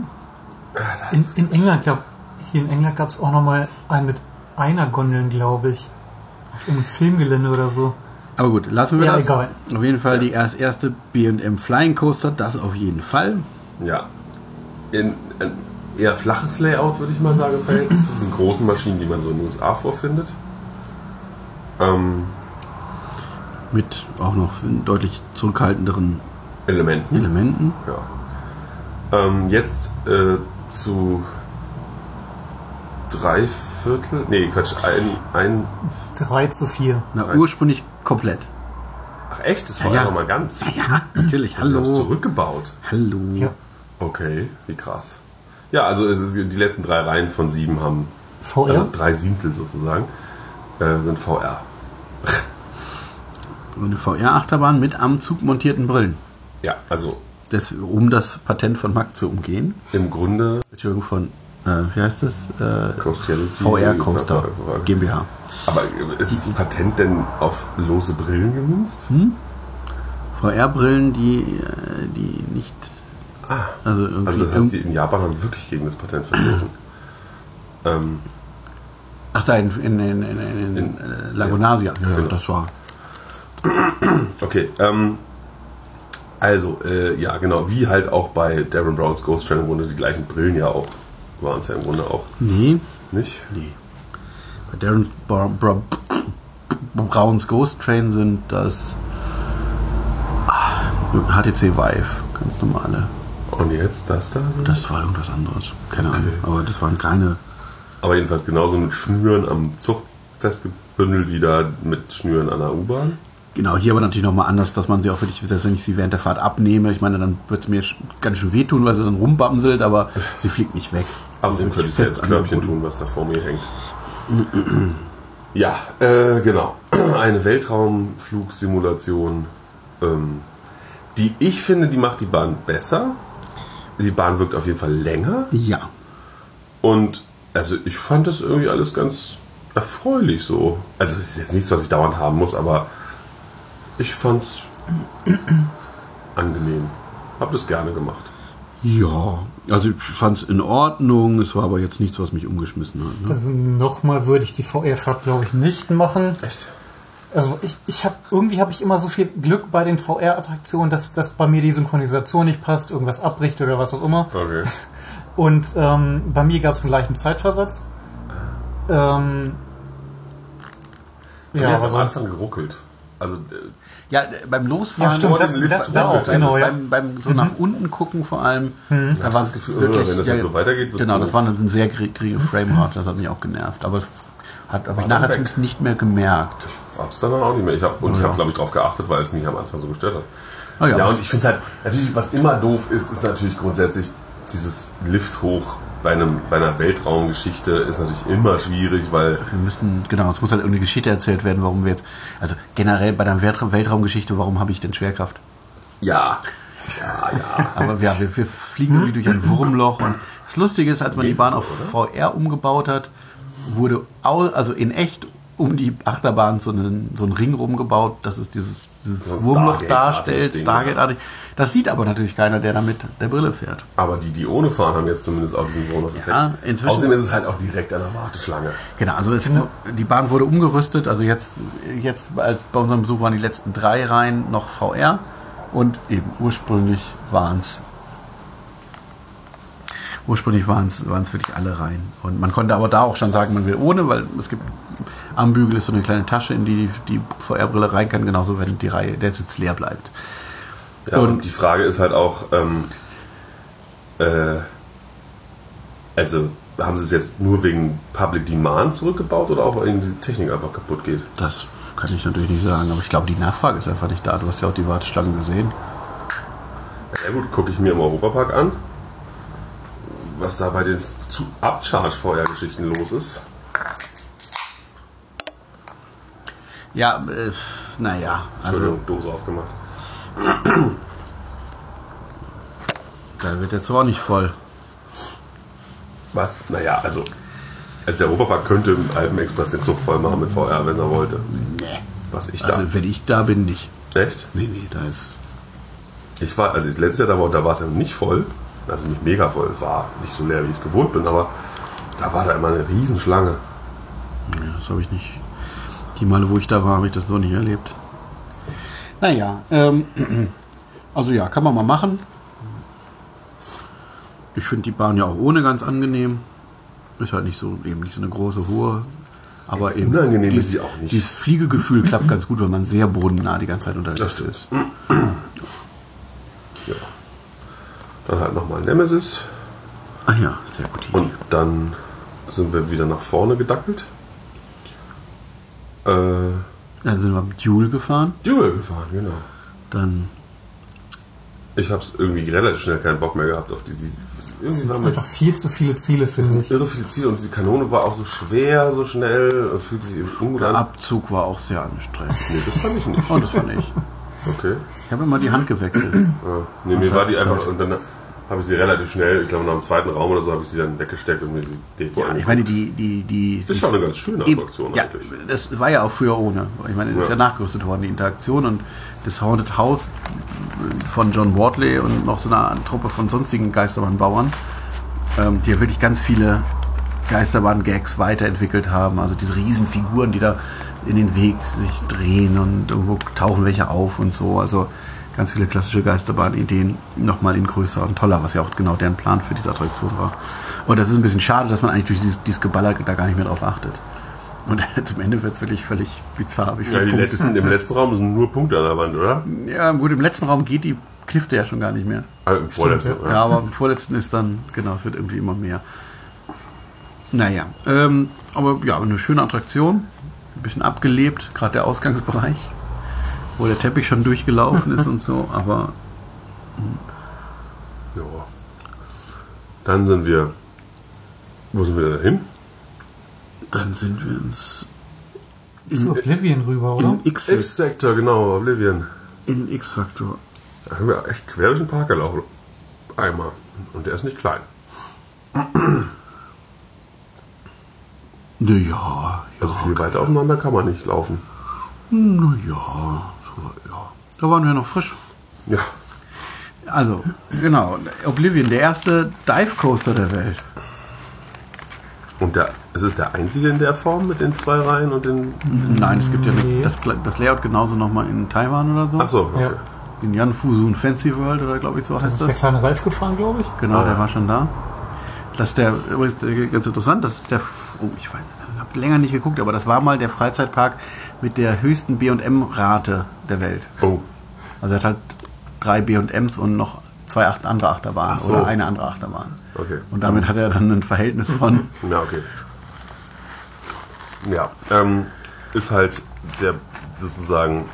Das, In, in England, glaub, hier in England gab es auch nochmal einen mit einer Gondeln, glaube ich. Auf irgendeinem Filmgelände oder so. Aber gut, lassen wir Ja, das. egal. Auf jeden Fall die erst, erste B&M Flying Coaster, das auf jeden Fall. ja. In ein eher flaches Layout, würde ich mal sagen, Verhältnis zu diesen großen Maschinen, die man so in den USA vorfindet. Ähm, Mit auch noch deutlich zurückhaltenderen Elementen. Elementen. Ja. Ähm, jetzt äh, zu drei Viertel, nee, Quatsch, ein, ein 3 zu 4. Na, Drei. ursprünglich komplett. ach echt, das war Ja, ja, ja. noch mal ganz. Ja, natürlich. Sie haben es Hallo. zurückgebaut. Hallo. Ja. Okay, wie krass. Ja, also es ist, die letzten drei Reihen von sieben haben, VR? also drei Siebtel sozusagen, äh, sind VR. Eine VR-Achterbahn mit am Zug montierten Brillen. Ja, also Das, um das Patent von Mack zu umgehen. im Grunde Entschuldigung, von, äh, wie heißt das? Äh. VR Coaster. GmbH. Aber ist das Patent denn auf lose Brillen gemünzt? Hm? VR-Brillen, die, äh, die nicht. Also, irgendwie Also das heißt, die in Japan haben wirklich gegen das Patent verstoßen. ähm, Ach, da in, in, in, in, in, äh, Lagunasia. Ja, genau. das war. Okay, ähm, also, äh, ja, genau, wie halt auch bei Darren Browns Ghost Train Grunde die gleichen Brillen ja auch waren es ja im Grunde auch. Nee, Nicht? nee. Bei Darren Bra Bra Browns Ghost Train sind das ah, HTC Vive, ganz normale. Und jetzt das da? So? Das war irgendwas anderes. Keine Ahnung. Aber das waren keine. Aber jedenfalls genauso mit Schnüren am Zug festgebündelt wie da mit Schnüren an der U-Bahn. Genau, hier aber natürlich nochmal anders, dass man sie auch wirklich, selbst wenn ich sie während der Fahrt abnehme, ich meine, dann wird es mir ganz schön wehtun, weil sie dann rumbamselt, aber sie fliegt nicht weg. Außerdem Sie könnte ich jetzt Körbchen tun, was da vor mir hängt. ja, äh, genau. Eine Weltraumflugsimulation, ähm, die ich finde, die macht die Bahn besser. Die Bahn wirkt auf jeden Fall länger. Ja. Und also ich fand das irgendwie alles ganz erfreulich so. Also es ist jetzt nichts, was ich dauernd haben muss, aber ich fand's angenehm. Hab das gerne gemacht. Ja, also ich fand es in Ordnung, es war aber jetzt nichts, was mich umgeschmissen hat. Ne? Also nochmal würde ich die VR-Fahrt, glaube ich, nicht machen. Echt? Also ich, ich habe irgendwie habe ich immer so viel Glück bei den VR-Attraktionen, dass, dass bei mir die Synchronisation nicht passt, irgendwas abbricht oder was auch immer. Okay. Und ähm, bei mir gab es einen leichten Zeitversatz. Ähm, Ja, aber sonst. Geruckelt. Also äh, Ja, beim Losfahren, Ja, stimmt, das, Lift das da auch, genau, ja. beim, beim so nach unten gucken vor allem, da war es Gefühl, wenn das jetzt so weitergeht, Genau, das doof. war eine sehr geringe Framerate, das hat mich auch genervt. Aber es hat habe ich dann nachher zumindest nicht mehr gemerkt. hab's dann auch nicht mehr. Ich hab, und ich Ja. habe, glaube ich, darauf geachtet, weil es mich am Anfang so gestört hat. Ah ja, ja, und ich finde es halt, natürlich, was immer doof ist, ist natürlich grundsätzlich dieses Lift hoch bei, einem, bei einer Weltraumgeschichte ist natürlich immer schwierig, weil Wir müssen, genau, es muss halt irgendeine Geschichte erzählt werden, warum wir jetzt, also generell bei der Weltra- Weltraumgeschichte, warum habe ich denn Schwerkraft? ja, ja, ja. Aber ja, wir, wir fliegen irgendwie durch ein Wurmloch und das Lustige ist, als man die Bahn auf VR umgebaut hat, wurde also in echt um die Achterbahn so einen, so einen Ring rumgebaut, dass es dieses, dieses So Wurmloch darstellt, Stargate-artig. Das sieht aber natürlich keiner, der da mit der Brille fährt. Aber die, die ohne fahren, haben jetzt zumindest auch diesen Bonus-Effekt. Ja, inzwischen- Außerdem ist es halt auch direkt an der Warteschlange. Genau, also es, die Bahn wurde umgerüstet, also jetzt, jetzt bei unserem Besuch waren die letzten drei Reihen noch VR und eben ursprünglich waren es ursprünglich waren es wirklich alle Reihen. Und man konnte aber da auch schon sagen, man will ohne, weil es gibt am Bügel ist so eine kleine Tasche, in die die VR-Brille rein kann, genauso wenn die Reihe, der Sitz leer bleibt. Ja, und, Und- die Frage ist halt auch, ähm, äh, also haben sie es jetzt nur wegen Public Demand zurückgebaut oder auch weil die Technik einfach kaputt geht? Das kann ich natürlich nicht sagen, aber ich glaube, die Nachfrage ist einfach nicht da. Du hast ja auch die Warteschlangen gesehen. Ja gut, gucke ich mir im Europapark an, was da bei den zu Upcharge-VR-Geschichten los ist. Ja, äh, naja, also Dose aufgemacht. da wird der Zorn nicht voll. Was? Naja, also, also der Europapark könnte im Alpenexpress den Zug voll machen mit VR, wenn er wollte. Nee. Was ich da. Also wenn ich da bin, nicht. Echt? Nee, nee, da ist. Ich war, also ich, letztes Jahr da war, da war es ja nicht voll, also nicht mega voll, war nicht so leer, wie ich es gewohnt bin, aber da war da immer eine Riesenschlange. Nee, das habe ich nicht. Die Male, wo ich da war, habe ich das noch nicht erlebt. Naja, ähm, also ja, kann man mal machen. Ich finde die Bahn ja auch ohne ganz angenehm. Ist halt nicht so, eben nicht so eine große, hohe. Aber eben. Unangenehm dieses, ist sie auch nicht. Dieses Fliegegefühl klappt ganz gut, wenn man sehr bodennah die ganze Zeit unterwegs ist. Ja. Dann halt nochmal Nemesis Ach ja, sehr gut. und dann sind wir wieder nach vorne gedackelt. Äh, Dann sind wir mit Duel gefahren. Duel gefahren, genau. Dann Ich habe es irgendwie relativ schnell keinen Bock mehr gehabt auf die. die Es sind einfach viel zu viele Ziele, finde ich. irre viele Ziele und diese Kanone war auch so schwer, so schnell, und fühlte sich irgendwie ungut der an. Abzug war auch sehr anstrengend. Nee, das fand ich nicht. Oh, das fand ich. Okay. Ich habe immer die Hand gewechselt. Ja. Nee, mir war die einfach, und dann habe ich sie relativ schnell, ich glaube nach dem zweiten Raum oder so, habe ich sie dann weggesteckt und mir die Deko Ja, ich meine, die, die, die. Das ist schon eine ganz schöne Attraktion ja, eigentlich. das war ja auch früher ohne. Ich meine, das ist ja Ja. nachgerüstet worden, die Interaktion und das Haunted House von John Wardley und noch so eine Truppe von sonstigen Geisterbahnbauern, ähm, die ja wirklich ganz viele Geisterbahn-Gags weiterentwickelt haben. Also diese Riesenfiguren, die da in den Weg sich drehen und irgendwo tauchen welche auf und so. Also ganz viele klassische Geisterbahn-Ideen nochmal in größer und toller, was ja auch genau deren Plan für diese Attraktion war. Und das ist ein bisschen schade, dass man eigentlich durch dieses, dieses Geballer da gar nicht mehr drauf achtet. Und zum Ende wird es wirklich völlig bizarr, wie Ja, letzten, Im letzten Raum sind nur Punkte an der Wand, oder? Ja, gut, im letzten Raum geht die Knifte ja schon gar nicht mehr. Also im vorletzten, ja. Ja, aber im vorletzten ist dann, genau, es wird irgendwie immer mehr. Naja, ähm, aber ja, eine schöne Attraktion. Ein bisschen abgelebt, gerade der Ausgangsbereich, wo der Teppich schon durchgelaufen ist und so, aber Ja. Dann sind wir. Wo sind wir denn hin? dann sind wir ins Zu Oblivion rüber, oder? in X X-Sector, genau, Oblivion. in X-Faktor. Da haben wir echt quer durch den Park gelaufen. Einmal. Und der ist nicht klein. Naja, Also viel weiter auseinander kann man nicht laufen. naja, ja. Da waren wir noch frisch. Ja. Also, genau, Oblivion, der erste Dive Coaster der Welt. Und der, es ist der einzige in der Form mit den zwei Reihen und den. Nein, es gibt ja Nee. das, das Layout genauso nochmal in Taiwan oder so. Achso, okay. Ja. In Yanfusun Fancy World oder glaube ich so Das heißt ist das. der kleine Ralf gefahren, glaube ich. Genau, Ah, der ja. war schon da. Das ist der, übrigens ganz interessant, das ist der, oh, ich weiß, habe länger nicht geguckt, aber das war mal der Freizeitpark mit der höchsten B&M-Rate der Welt. Oh, Also er hat halt drei B&Ms und noch zwei acht andere Achterbahnen Ach so. oder eine andere Achterbahn. okay. Und damit hat er dann ein Verhältnis von, Ja, okay. Ja, ähm, ist halt der sozusagen.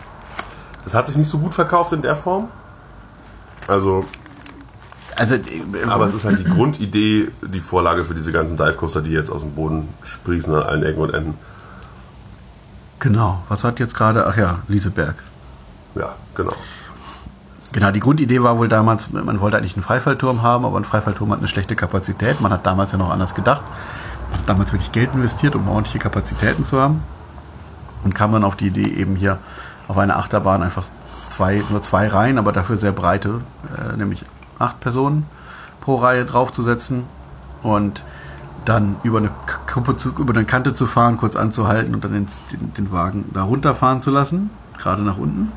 Es hat sich nicht so gut verkauft in der Form. Also, also, aber es ist halt die Grundidee, die Vorlage für diese ganzen Dive Coaster, die jetzt aus dem Boden sprießen an allen Ecken und Enden. Genau, was hat jetzt gerade, ach ja, Lieseberg. Ja, genau. Genau, die Grundidee war wohl damals, man wollte eigentlich einen Freifallturm haben, aber ein Freifallturm hat eine schlechte Kapazität. Man hat damals ja noch anders gedacht. Man hat damals wirklich Geld investiert, um ordentliche Kapazitäten zu haben. Und kam dann auf die Idee, eben hier auf eine Achterbahn einfach zwei, nur zwei Reihen, aber dafür sehr breite, äh, nämlich acht Personen pro Reihe draufzusetzen und dann über eine, Kuppe zu, über eine Kante zu fahren, kurz anzuhalten und dann den, den, Wagen da runterfahren zu lassen, gerade nach unten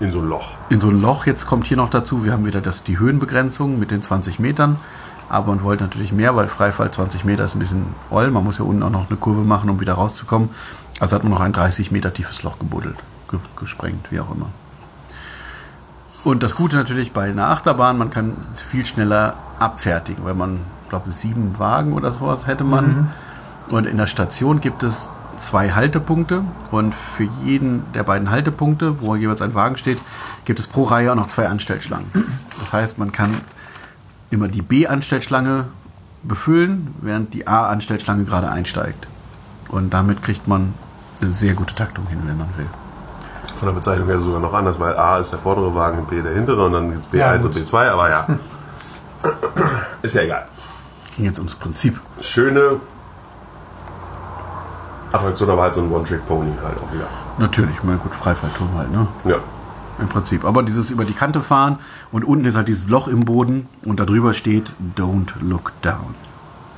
In so ein Loch. in so ein Loch. Jetzt kommt hier noch dazu, wir haben wieder das, die Höhenbegrenzung mit den 20 Metern. Aber man wollte natürlich mehr, weil Freifall 20 Meter ist ein bisschen oll. Man muss ja unten auch noch eine Kurve machen, um wieder rauszukommen. Also hat man noch ein 30 Meter tiefes Loch gebuddelt, ge gesprengt, wie auch immer. Und das Gute natürlich bei einer Achterbahn, man kann es viel schneller abfertigen, weil man, glaube sieben Wagen oder sowas hätte man. Und in der Station gibt es zwei Haltepunkte und für jeden der beiden Haltepunkte, wo jeweils ein Wagen steht, gibt es pro Reihe auch noch zwei Anstellschlangen. Das heißt, man kann immer die B-Anstellschlange befüllen, während die A-Anstellschlange gerade einsteigt. Und damit kriegt man eine sehr gute Taktung hin, wenn man will. Von der Bezeichnung her sogar noch anders, weil A ist der vordere Wagen, B der hintere und dann gibt es B1 Ja, und gut. B2, aber ja. ist ja egal. Ging jetzt ums Prinzip. Schöne Attraktion, aber halt so ein One-Trick-Pony halt auch wieder. Natürlich, mein gut, Freifallturm halt, ne? Ja. Im Prinzip. Aber dieses über die Kante fahren und unten ist halt dieses Loch im Boden und da drüber steht Don't look down.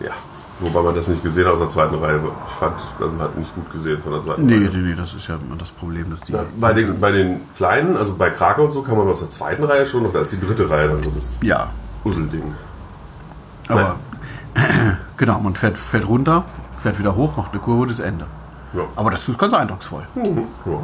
Ja. Wobei man das nicht gesehen hat aus der zweiten Reihe. Ich fand, also man hat nicht gut gesehen von der zweiten Nee, Reihe. nee, nee, das ist ja immer das Problem, dass die. Ja, bei, den, bei den kleinen, also bei Krakau und so, kann man aus der zweiten Reihe schon noch, da ist die dritte Reihe dann so das Ja, Uselding. aber genau, man fährt, fährt runter, fährt wieder hoch, macht eine Kurve und ist Ende. Ja. Aber das ist ganz eindrucksvoll. Mhm. ja.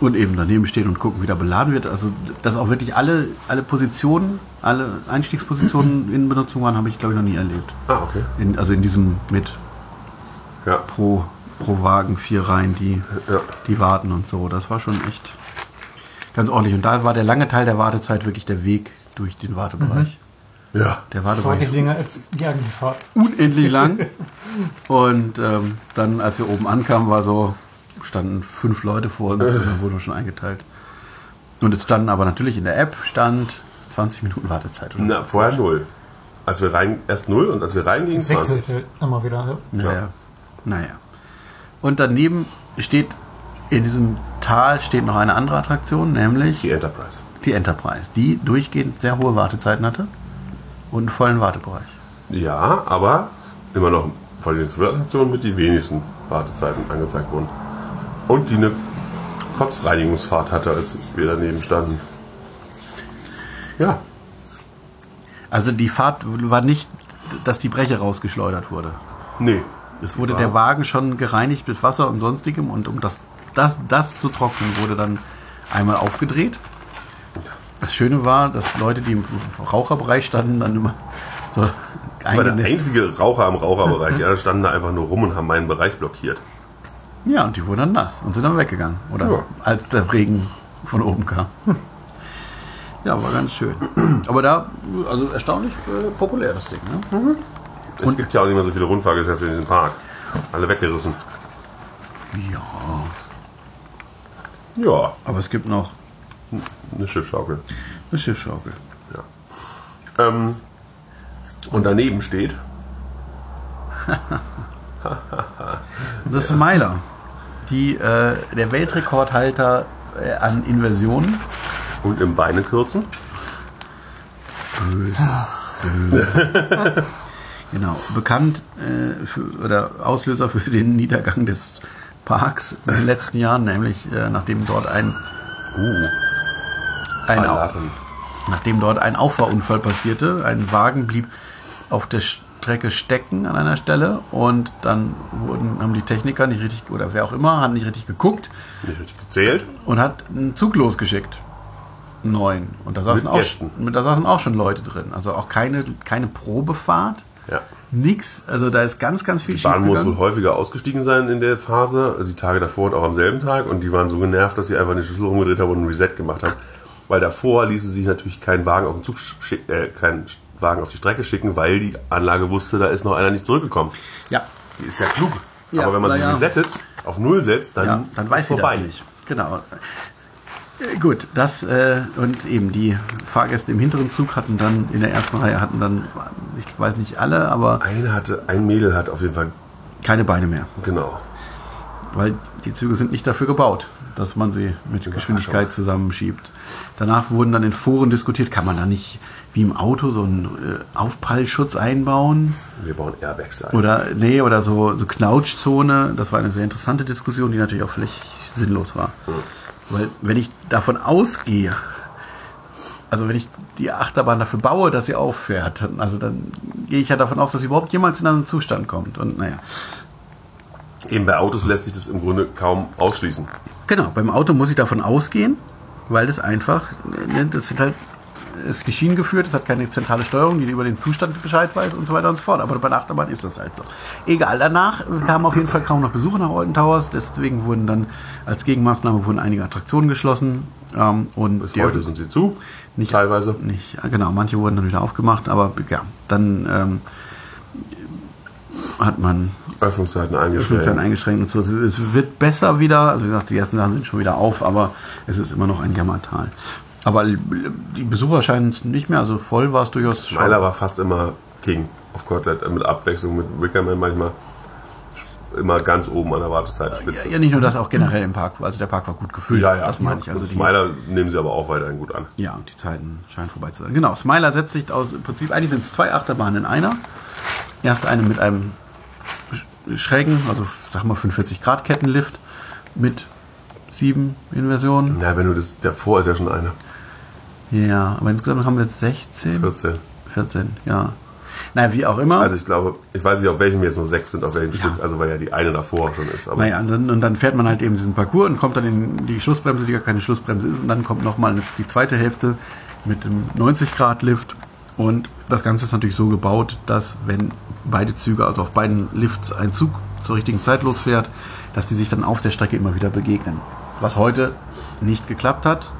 Und eben daneben stehen und gucken, wie da beladen wird. Also, dass auch wirklich alle, alle Positionen, alle Einstiegspositionen in Benutzung waren, habe ich, glaube ich, noch nie erlebt. Ah, okay. In, also in diesem mit Ja. pro, pro Wagen vier Reihen, die, Ja. die warten und so. Das war schon echt ganz ordentlich. Und da war der lange Teil der Wartezeit wirklich der Weg durch den Wartebereich. Ja. Der Deutlich ist länger als die eigentliche Fahrt. unendlich lang. Und ähm, dann, als wir oben ankamen, war so, standen fünf Leute vor uns und dann wurden wir schon eingeteilt. Und es standen aber natürlich in der App stand 20 Minuten Wartezeit. Oder? Na, vorher null. Als wir rein, erst null und als wir reingingen, Es 20. wechselte immer wieder. Ja. Naja. Naja. Und daneben steht, in diesem Tal steht noch eine andere Attraktion, nämlich Die Enterprise. die Enterprise, die durchgehend sehr hohe Wartezeiten hatte und einen vollen Wartebereich. Ja, aber immer noch von den Attraktionen mit die wenigsten Wartezeiten angezeigt wurden. Und die eine Kotzreinigungsfahrt hatte, als wir daneben standen. Ja, Also die Fahrt war nicht, dass die Breche rausgeschleudert wurde. nee. Es wurde der Wagen schon gereinigt mit Wasser und sonstigem und um das, das, das zu trocknen, wurde dann einmal aufgedreht. Das Schöne war, dass Leute, die im Raucherbereich standen, dann immer so Ich war der einzige Raucher im Raucherbereich. Die anderen standen da einfach nur rum und haben meinen Bereich blockiert. Ja, und die wurden dann nass und sind dann weggegangen. Oder Ja. als der Regen von oben kam. Ja, war ganz schön. Aber da, also erstaunlich äh, populär das Ding. Ne? Es gibt ja auch nicht mehr so viele Rundfahrgeschäfte in diesem Park. Alle weggerissen. Ja, Ja, aber es gibt noch eine Schiffschaukel. eine Schiffschaukel. Ähm, und daneben steht, ist Meiler, die, äh, der Weltrekordhalter äh, an Inversionen. und im Beine kürzen. Genau, bekannt äh, für, oder Auslöser für den Niedergang des Parks in den letzten Jahren, nämlich äh, nachdem dort ein, Uh, ein Alarm. nachdem dort ein Auffahrunfall passierte. Ein Wagen blieb auf der Strecke stecken an einer Stelle und dann wurden, haben die Techniker nicht richtig, oder wer auch immer, haben nicht richtig geguckt Nicht richtig gezählt. und hat einen Zug losgeschickt. Neuen. Und da saßen, Mit auch, Gästen. da saßen auch schon Leute drin. Also auch keine, keine Probefahrt. Ja. Nix. Also da ist ganz, ganz viel Die Bahn muss wohl häufiger ausgestiegen sein in der Phase, also die Tage davor und auch am selben Tag. Und die waren so genervt, dass sie einfach den Schlüssel umgedreht haben und ein Reset gemacht haben. Weil davor ließe sich natürlich keinen Wagen auf den Zug schick, äh, keinen Wagen auf die Strecke schicken, weil die Anlage wusste, da ist noch einer nicht zurückgekommen. Ja, Die ist ja klug. Ja, Aber wenn man sie ja. resettet, auf Null setzt, dann, ja, dann weiß sie vorbei. das nicht. Genau. Äh, Gut, das äh, und eben die Fahrgäste im hinteren Zug hatten dann in der ersten Reihe hatten dann, ich weiß nicht alle, aber Eine hatte, ein Mädel hat auf jeden Fall, keine Beine mehr, genau. weil die Züge sind nicht dafür gebaut, dass man sie mit Geschwindigkeit zusammenschiebt. Danach wurden dann in Foren diskutiert, kann man da nicht wie im Auto so einen äh, Aufprallschutz einbauen? Wir bauen Airbags ein. Oder, nee, oder so, so Knautschzone. Das war eine sehr interessante Diskussion, die natürlich auch völlig sinnlos war. Weil, wenn ich davon ausgehe, also wenn ich die Achterbahn dafür baue, dass sie auffährt, also dann gehe ich ja davon aus, dass sie überhaupt jemals in einen Zustand kommt. Und naja. Eben bei Autos lässt sich das im Grunde kaum ausschließen. Genau, beim Auto muss ich davon ausgehen, weil das einfach, ne, das sind halt, es ist Schienen geführt, es hat keine zentrale Steuerung, die über den Zustand Bescheid weiß und so weiter und so fort. Aber bei der Achterbahn ist das halt so. Egal, danach kamen auf jeden Fall kaum noch Besucher nach Alton Towers, deswegen wurden dann als Gegenmaßnahme wurden einige Attraktionen geschlossen. Ähm, und Bis die- heute sind sie zu, nicht, teilweise. Nicht, genau, manche wurden dann wieder aufgemacht, aber ja, dann ähm, hat man Öffnungszeiten Öffnungszeiten eingeschränkt. eingeschränkt und so. Es wird besser wieder. Also wie gesagt, die ersten Sachen sind schon wieder auf, aber es ist immer noch ein Jammertal. Aber die Besucher scheinen nicht mehr, also voll war es durchaus schon. Meiler war fast immer King auf Kotelett, mit Abwechslung mit Wickerman manchmal immer ganz oben an der Wartezeitspitze. Ja, ja, nicht nur das, auch generell im Park. Also der Park war gut gefüllt. Ja, ja, Das meine ich. Also die, Smiler nehmen sie aber auch weiterhin gut an. ja, die Zeiten scheinen vorbei zu sein. Genau, Smiler setzt sich aus, im Prinzip, eigentlich sind es zwei Achterbahnen in einer. Erst eine mit einem schrägen, also sag mal 45 Grad Kettenlift mit sieben Inversionen. Na, wenn du das, davor ist ja schon eine. Ja, aber insgesamt haben wir 16. 14. 14, ja. Naja, wie auch immer. Also ich glaube, ich weiß nicht, auf welchem jetzt nur sechs sind, auf welchem Stück, also weil ja die eine davor schon ist. Aber naja, und dann, und dann fährt man halt eben diesen Parcours und kommt dann in die Schlussbremse, die gar keine Schlussbremse ist. Und dann kommt nochmal die zweite Hälfte mit dem 90-Grad-Lift. Und das Ganze ist natürlich so gebaut, dass wenn beide Züge, also auf beiden Lifts, ein Zug zur richtigen Zeit losfährt, dass die sich dann auf der Strecke immer wieder begegnen. Was heute nicht geklappt hat.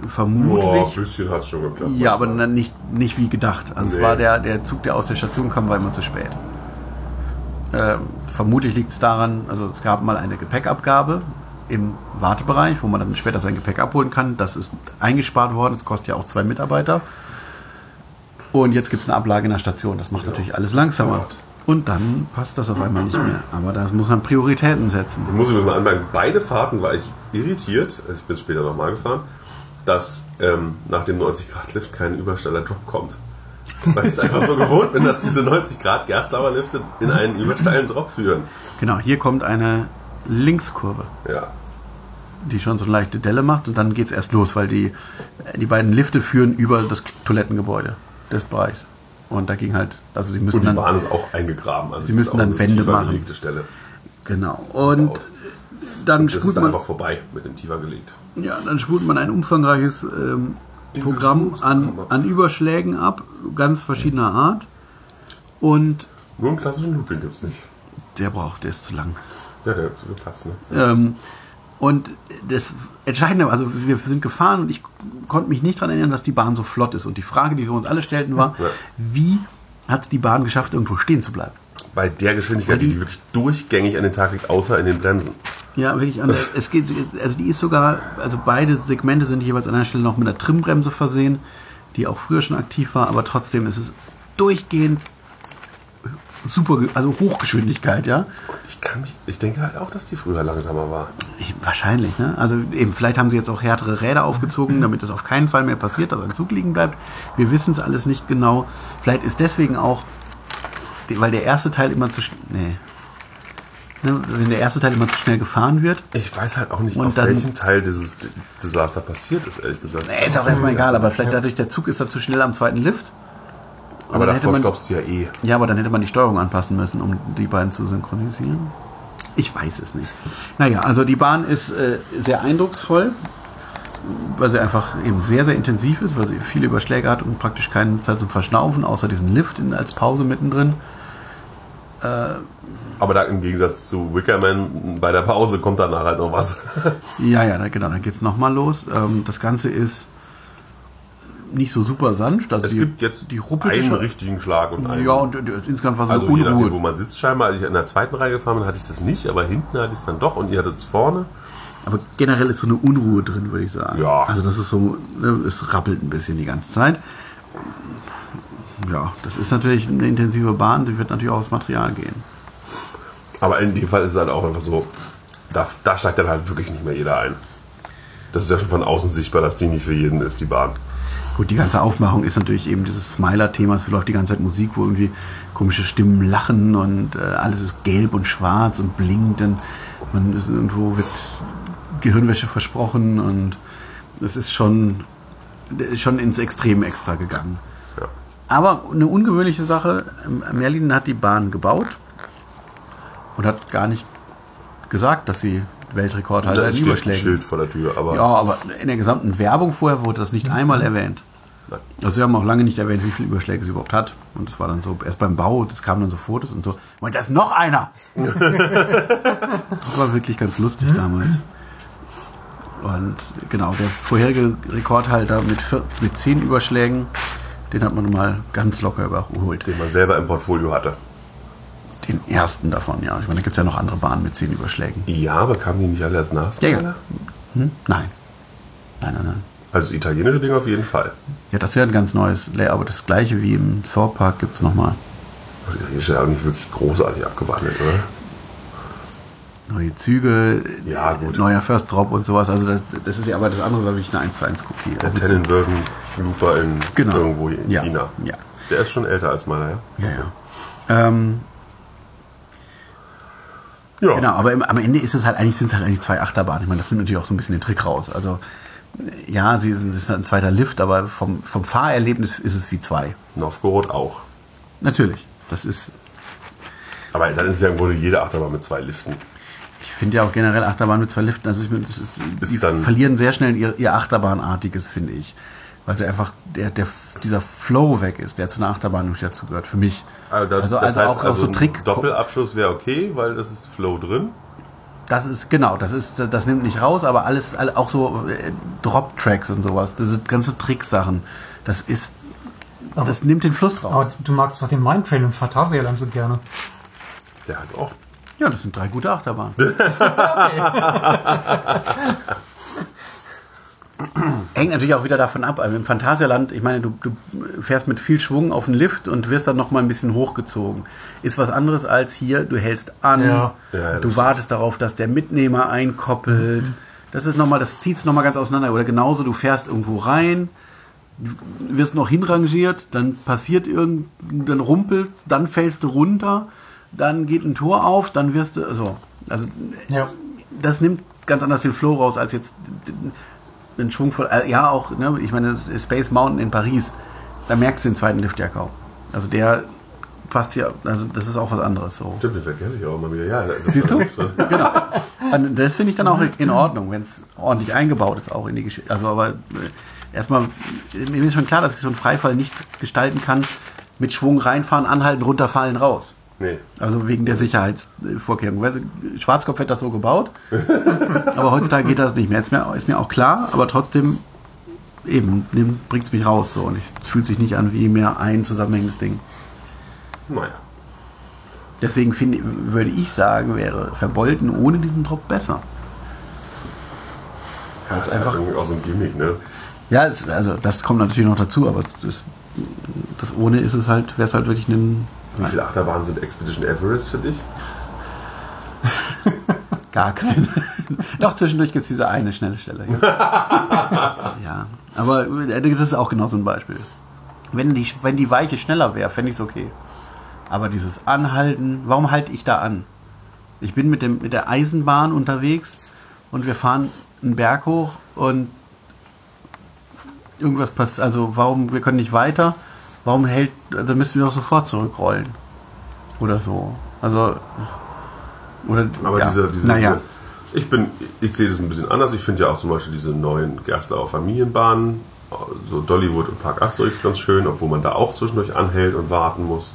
Boah, Vermutlich. ein bisschen hat es schon geklappt. Ja, aber dann nicht, nicht wie gedacht. Also es Nee. war der, der Zug, der aus der Station kam, war immer zu spät. Ähm, vermutlich liegt es daran, also es gab mal eine Gepäckabgabe im Wartebereich, wo man dann später sein Gepäck abholen kann. Das ist eingespart worden. Es kostet ja auch zwei Mitarbeiter. Und jetzt gibt es eine Ablage in der Station. Das macht natürlich alles langsamer. dauert. Und dann passt das auf einmal nicht mehr. Aber da muss man Prioritäten setzen. Ich muss mal anmerken, beide Fahrten war ich irritiert, also ich bin später nochmal gefahren, dass ähm, nach dem 90 Grad Lift kein Übersteller Drop kommt. Weil ich es einfach so gewohnt bin, dass diese 90 Grad Gerstlauer Lifte in einen übersteilen Drop führen. Genau, hier kommt eine Linkskurve, Ja. die schon so eine leichte Delle macht und dann geht es erst los, weil die, die beiden Lifte führen über das Toilettengebäude des Bereichs. Und da ging halt, also sie müssen Und die dann. Bahn ist auch eingegraben. Also Sie müssen ist dann Wände machen. Stelle. Genau. Und Gebaut. dann Das ist spult dann man, einfach vorbei mit dem tiefer gelegt. ja, dann spult man ein umfangreiches ähm, Programm an, an Überschlägen ab, ganz verschiedener Art. Und Nur einen klassischen Looping gibt es nicht. der braucht, der ist zu lang. Ja, der hat zu viel Platz, ne? Ähm, und das Entscheidende, also wir sind gefahren und ich konnte mich nicht daran erinnern, dass die Bahn so flott ist. Und die Frage, die wir uns alle stellten, war, Ja. wie hat die Bahn geschafft, irgendwo stehen zu bleiben? Bei der Geschwindigkeit, die- die, wirklich durchgängig an den Tag liegt, außer in den Bremsen. Ja, wirklich. Und es geht, also die ist sogar, also beide Segmente sind jeweils an einer Stelle noch mit einer Trimbremse versehen, die auch früher schon aktiv war, aber trotzdem ist es durchgehend super, also Hochgeschwindigkeit, ja. Ich, kann mich, ich denke halt auch, dass die früher langsamer war. Wahrscheinlich, ne? Also eben, vielleicht haben sie jetzt auch härtere Räder aufgezogen, damit es auf keinen Fall mehr passiert, dass ein Zug liegen bleibt. Wir wissen es alles nicht genau. Vielleicht ist deswegen auch, weil der erste Teil immer zu sch- nee. Ne, wenn der erste Teil immer zu schnell gefahren wird, Ich weiß halt auch nicht, Und auf dann- welchem Teil dieses Desaster passiert ist, ehrlich gesagt. nee, ist auch erstmal egal, aber vielleicht dadurch, der Zug ist da zu schnell am zweiten Lift. Aber dann davor man- stoppst du ja eh. Ja, aber dann hätte man die Steuerung anpassen müssen, um die beiden zu synchronisieren. Ich weiß es nicht. Naja, also die Bahn ist äh, sehr eindrucksvoll, weil sie einfach eben sehr, sehr intensiv ist, weil sie viele Überschläge hat und praktisch keine Zeit zum Verschnaufen, außer diesen Lift in, als Pause mittendrin. Aber da im Gegensatz zu Wickerman bei der Pause kommt danach halt noch was. Ja, ja, genau, dann geht es nochmal los. Ähm, das Ganze ist nicht so super sanft. Also Es die, gibt jetzt die ruppelt einen richtigen Schlag und einen. Ja, und äh, insgesamt war so also eine je nachdem, wo Unruhe. man sitzt scheinbar. Als ich in der zweiten Reihe gefahren bin, hatte ich das nicht, aber hinten hatte ich es dann doch und ihr hattet es vorne. Aber generell ist so eine Unruhe drin, würde ich sagen. Ja. Also das ist so, ne, es rappelt ein bisschen die ganze Zeit. Ja, das ist natürlich eine intensive Bahn, die wird natürlich auch aufs Material gehen. Aber in dem Fall ist es halt auch einfach so, da, da steigt dann halt wirklich nicht mehr jeder ein. Das ist ja schon von außen sichtbar, dass die nicht für jeden ist, die Bahn. Gut, die ganze Aufmachung ist natürlich eben dieses Smiler-Thema. Es läuft die ganze Zeit Musik, wo irgendwie komische Stimmen lachen und äh, alles ist gelb und schwarz und blinkt. Und man ist irgendwo wird Gehirnwäsche versprochen und es ist schon, schon ins Extrem extra gegangen. Ja. Aber eine ungewöhnliche Sache, Merlin hat die Bahn gebaut und hat gar nicht gesagt, dass sie Weltrekordhalter Da in steht ein Überschlägen. Schild vor der Tür, aber Ja, aber in der gesamten Werbung vorher wurde das nicht einmal erwähnt. Nein. Also sie haben auch lange nicht erwähnt, wie viele Überschläge sie überhaupt hat. Und das war dann so, erst beim Bau, das kamen dann so Fotos und so. Und da ist noch einer! das war wirklich ganz lustig damals. Und genau, der vorherige Rekordhalter mit, vier, mit zehn Überschlägen, den hat man mal ganz locker überholt. den man selber im Portfolio hatte. Den ersten davon, ja. Ich meine, da gibt es ja noch andere Bahnen mit zehn Überschlägen. Ja, aber kamen die nicht alle erst nach? Ja, ja. Hm? Nein. Nein, nein, nein. Also das italienische Ding auf jeden Fall. Ja, das ist ja ein ganz neues Layout, aber das gleiche wie im Thor Park gibt es nochmal. Das italienische ist ja eigentlich wirklich großartig abgewandelt, oder? Neue Züge, Ja, gut. neuer First Drop und sowas. Also das, das ist ja aber das andere, glaube ich, eine 1 zu 1 Kopie. Der Tannenwürgen Looper in Genau. irgendwo in Ja. China. Ja. Der ist schon älter als meiner, ja? Ja, ja. Ähm, Ja. genau, aber im, am Ende ist es halt eigentlich, sind es halt eigentlich zwei Achterbahnen. Ich meine, das nimmt natürlich auch so ein bisschen den Trick raus. Also ja, sie ist ein zweiter Lift, aber vom, vom Fahrerlebnis ist es wie zwei. Novgorod auch. Natürlich. Das ist, Aber dann ist es ja Grunde jede Achterbahn mit zwei Liften. ich finde ja auch generell Achterbahn mit zwei Liften, also ich, ist, die verlieren sehr schnell ihr, ihr Achterbahnartiges, finde ich. Weil sie einfach, der, der, dieser Flow weg ist, der zu einer Achterbahn nicht dazugehört, für mich. Also, das, also, das also heißt, auch, auch also so ein Trick. Doppelabschuss wäre okay, weil das ist Flow drin. Das ist, genau, das ist, das nimmt nicht raus, aber alles, all- auch so äh, Drop-Tracks und sowas, diese ganze Tricksachen, das ist, das nimmt den Fluss Aber raus. du magst doch den Mindtrain im Phantasialand so gerne. Der hat auch. Ja, das sind drei gute Achterbahnen. Hängt natürlich auch wieder davon ab. Also im Phantasialand, ich meine, du, du fährst mit viel Schwung auf den Lift und wirst dann noch mal ein bisschen hochgezogen. Ist was anderes als hier, du hältst an, Ja. Ja, du wartest darauf, dass der Mitnehmer einkoppelt. Das ist noch mal, das zieht es nochmal ganz auseinander. Oder genauso, du fährst irgendwo rein Du wirst noch hinrangiert, dann passiert irgendein Rumpel, dann fällst du runter, dann geht ein Tor auf, dann wirst du, also, also Ja. das nimmt ganz anders den Flow raus als jetzt den Schwung von, äh, ja auch, ne, ich meine, Space Mountain in Paris, da merkst du den zweiten Lift ja kaum. Also der passt hier, also das ist auch was anderes so. Stimmt, den vergesse ich auch immer wieder. Ja, das Siehst du? Genau. Und das finde ich dann auch in Ordnung, wenn es ordentlich eingebaut ist, auch in die Geschichte. Also, aber äh, erstmal, mir ist schon klar, dass ich so einen Freifall nicht gestalten kann, mit Schwung reinfahren, anhalten, runterfallen, raus. Nee. Also wegen der Sicherheitsvorkehrungen. Weißt du, Schwarzkopf hätte das so gebaut, aber heutzutage geht das nicht mehr. Ist mir, ist mir auch klar, aber trotzdem eben bringt es mich raus so und es fühlt sich nicht an wie mehr ein zusammenhängendes Ding. Naja. Deswegen finde, würde ich sagen, wäre Verbolten ohne diesen Druck besser. Ja, das ist einfach irgendwie auch so ein Gimmick, ne? Ja, es, also das kommt natürlich noch dazu, aber es, das, das ohne ist es halt, wäre es halt wirklich ein Wie viele Achterbahnen sind Expedition Everest für dich? gar keine. Doch zwischendurch gibt es diese eine schnelle Stelle. Ja. ja, aber das ist auch genau so ein Beispiel. Wenn die, wenn die Weiche schneller wäre, fände ich es okay. Aber dieses Anhalten, warum halte ich da an? Ich bin mit, dem, mit der Eisenbahn unterwegs und wir fahren einen Berg hoch und irgendwas passiert. Also warum, wir können nicht weiter? Warum hält, also müssen wir doch sofort zurückrollen. Oder so. Also, oder, Aber ja. diese, diese, naja. diese, ich bin, ich sehe das ein bisschen anders. Ich finde ja auch zum Beispiel diese neuen Gerstlauer Familienbahnen, so Dollywood und Park Asterix ganz schön, obwohl man da auch zwischendurch anhält und warten muss.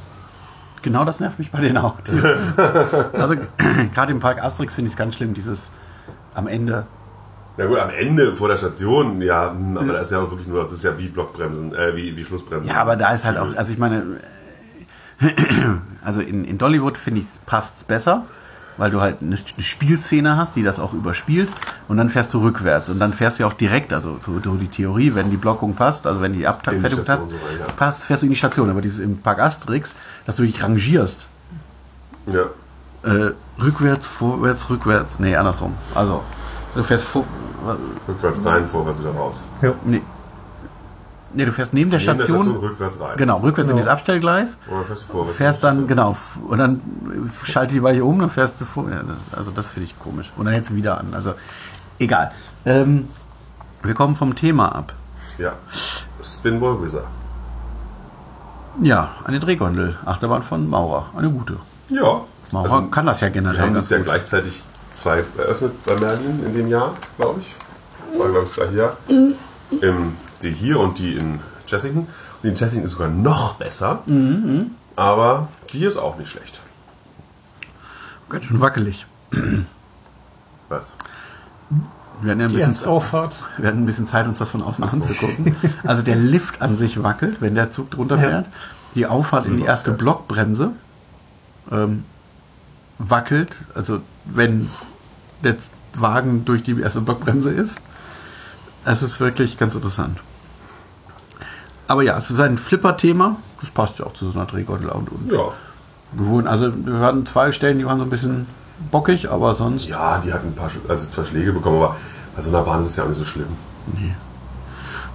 Genau das nervt mich bei denen auch. also gerade im Park Asterix finde ich es ganz schlimm, dieses am Ende. Na gut, am Ende vor der Station, ja, hm, aber das ist ja auch wirklich nur, das ist ja wie Blockbremsen, äh, wie, wie Schlussbremsen. Ja, aber da ist halt auch, also ich meine, also in, in Dollywood finde ich passt es besser, weil du halt eine, eine Spielszene hast, die das auch überspielt und dann fährst du rückwärts und dann fährst du ja auch direkt, also so, so die Theorie, wenn die Blockung passt, also wenn die Abfertigung passt, so passt, fährst du in die Station. Aber dieses im Park Asterix, dass du dich rangierst, Ja. äh, rückwärts, vorwärts, rückwärts, nee, andersrum. Also du fährst vor, Rückwärts rein, vorwärts wieder raus. Ja. nee, nee, du fährst neben der Neben der Station, Station rückwärts rein. genau, rückwärts in Ja. das Abstellgleis. Oder fährst du vorwärts? fährst dann, genau, und dann schalte die Weiche um, dann fährst du vor. Ja, das, also das finde ich komisch. Und dann hältst du wieder an. Also egal. Ähm, wir kommen vom Thema ab. Ja. Spinball Wizard. Ja, eine Drehgondel, Achterbahn von Maurer. Eine gute. Ja. Maurer Also, kann das ja wir generell haben ganz das ja gut. gleichzeitig zwei eröffnet bei Merlin in dem Jahr, glaube ich. War, glaube ich, das gleiche Jahr. Mhm. Ähm, die hier und die in Jessington. Und die in Jessington ist sogar noch besser. Mhm, Aber die hier ist auch nicht schlecht. Ganz schön wackelig. Was? Wir hatten ja ein bisschen, Ernstauffahrt. wir hatten ein bisschen Zeit, uns das von außen anzugucken. Also der Lift an sich wackelt, wenn der Zug drunter Ja. fährt. Die Auffahrt in die erste Blockbremse ähm, wackelt. Also wenn der Wagen durch die erste Blockbremse ist. Es ist wirklich ganz interessant. Aber ja, es ist ein Flipper-Thema. Das passt ja auch zu so einer Drehgondel. Und, und Ja. wir wurden, also wir hatten zwei Stellen, die waren so ein bisschen bockig, aber sonst. Ja, die hatten ein paar, also zwei Schläge bekommen, aber bei so einer Bahn ist es ja auch nicht so schlimm.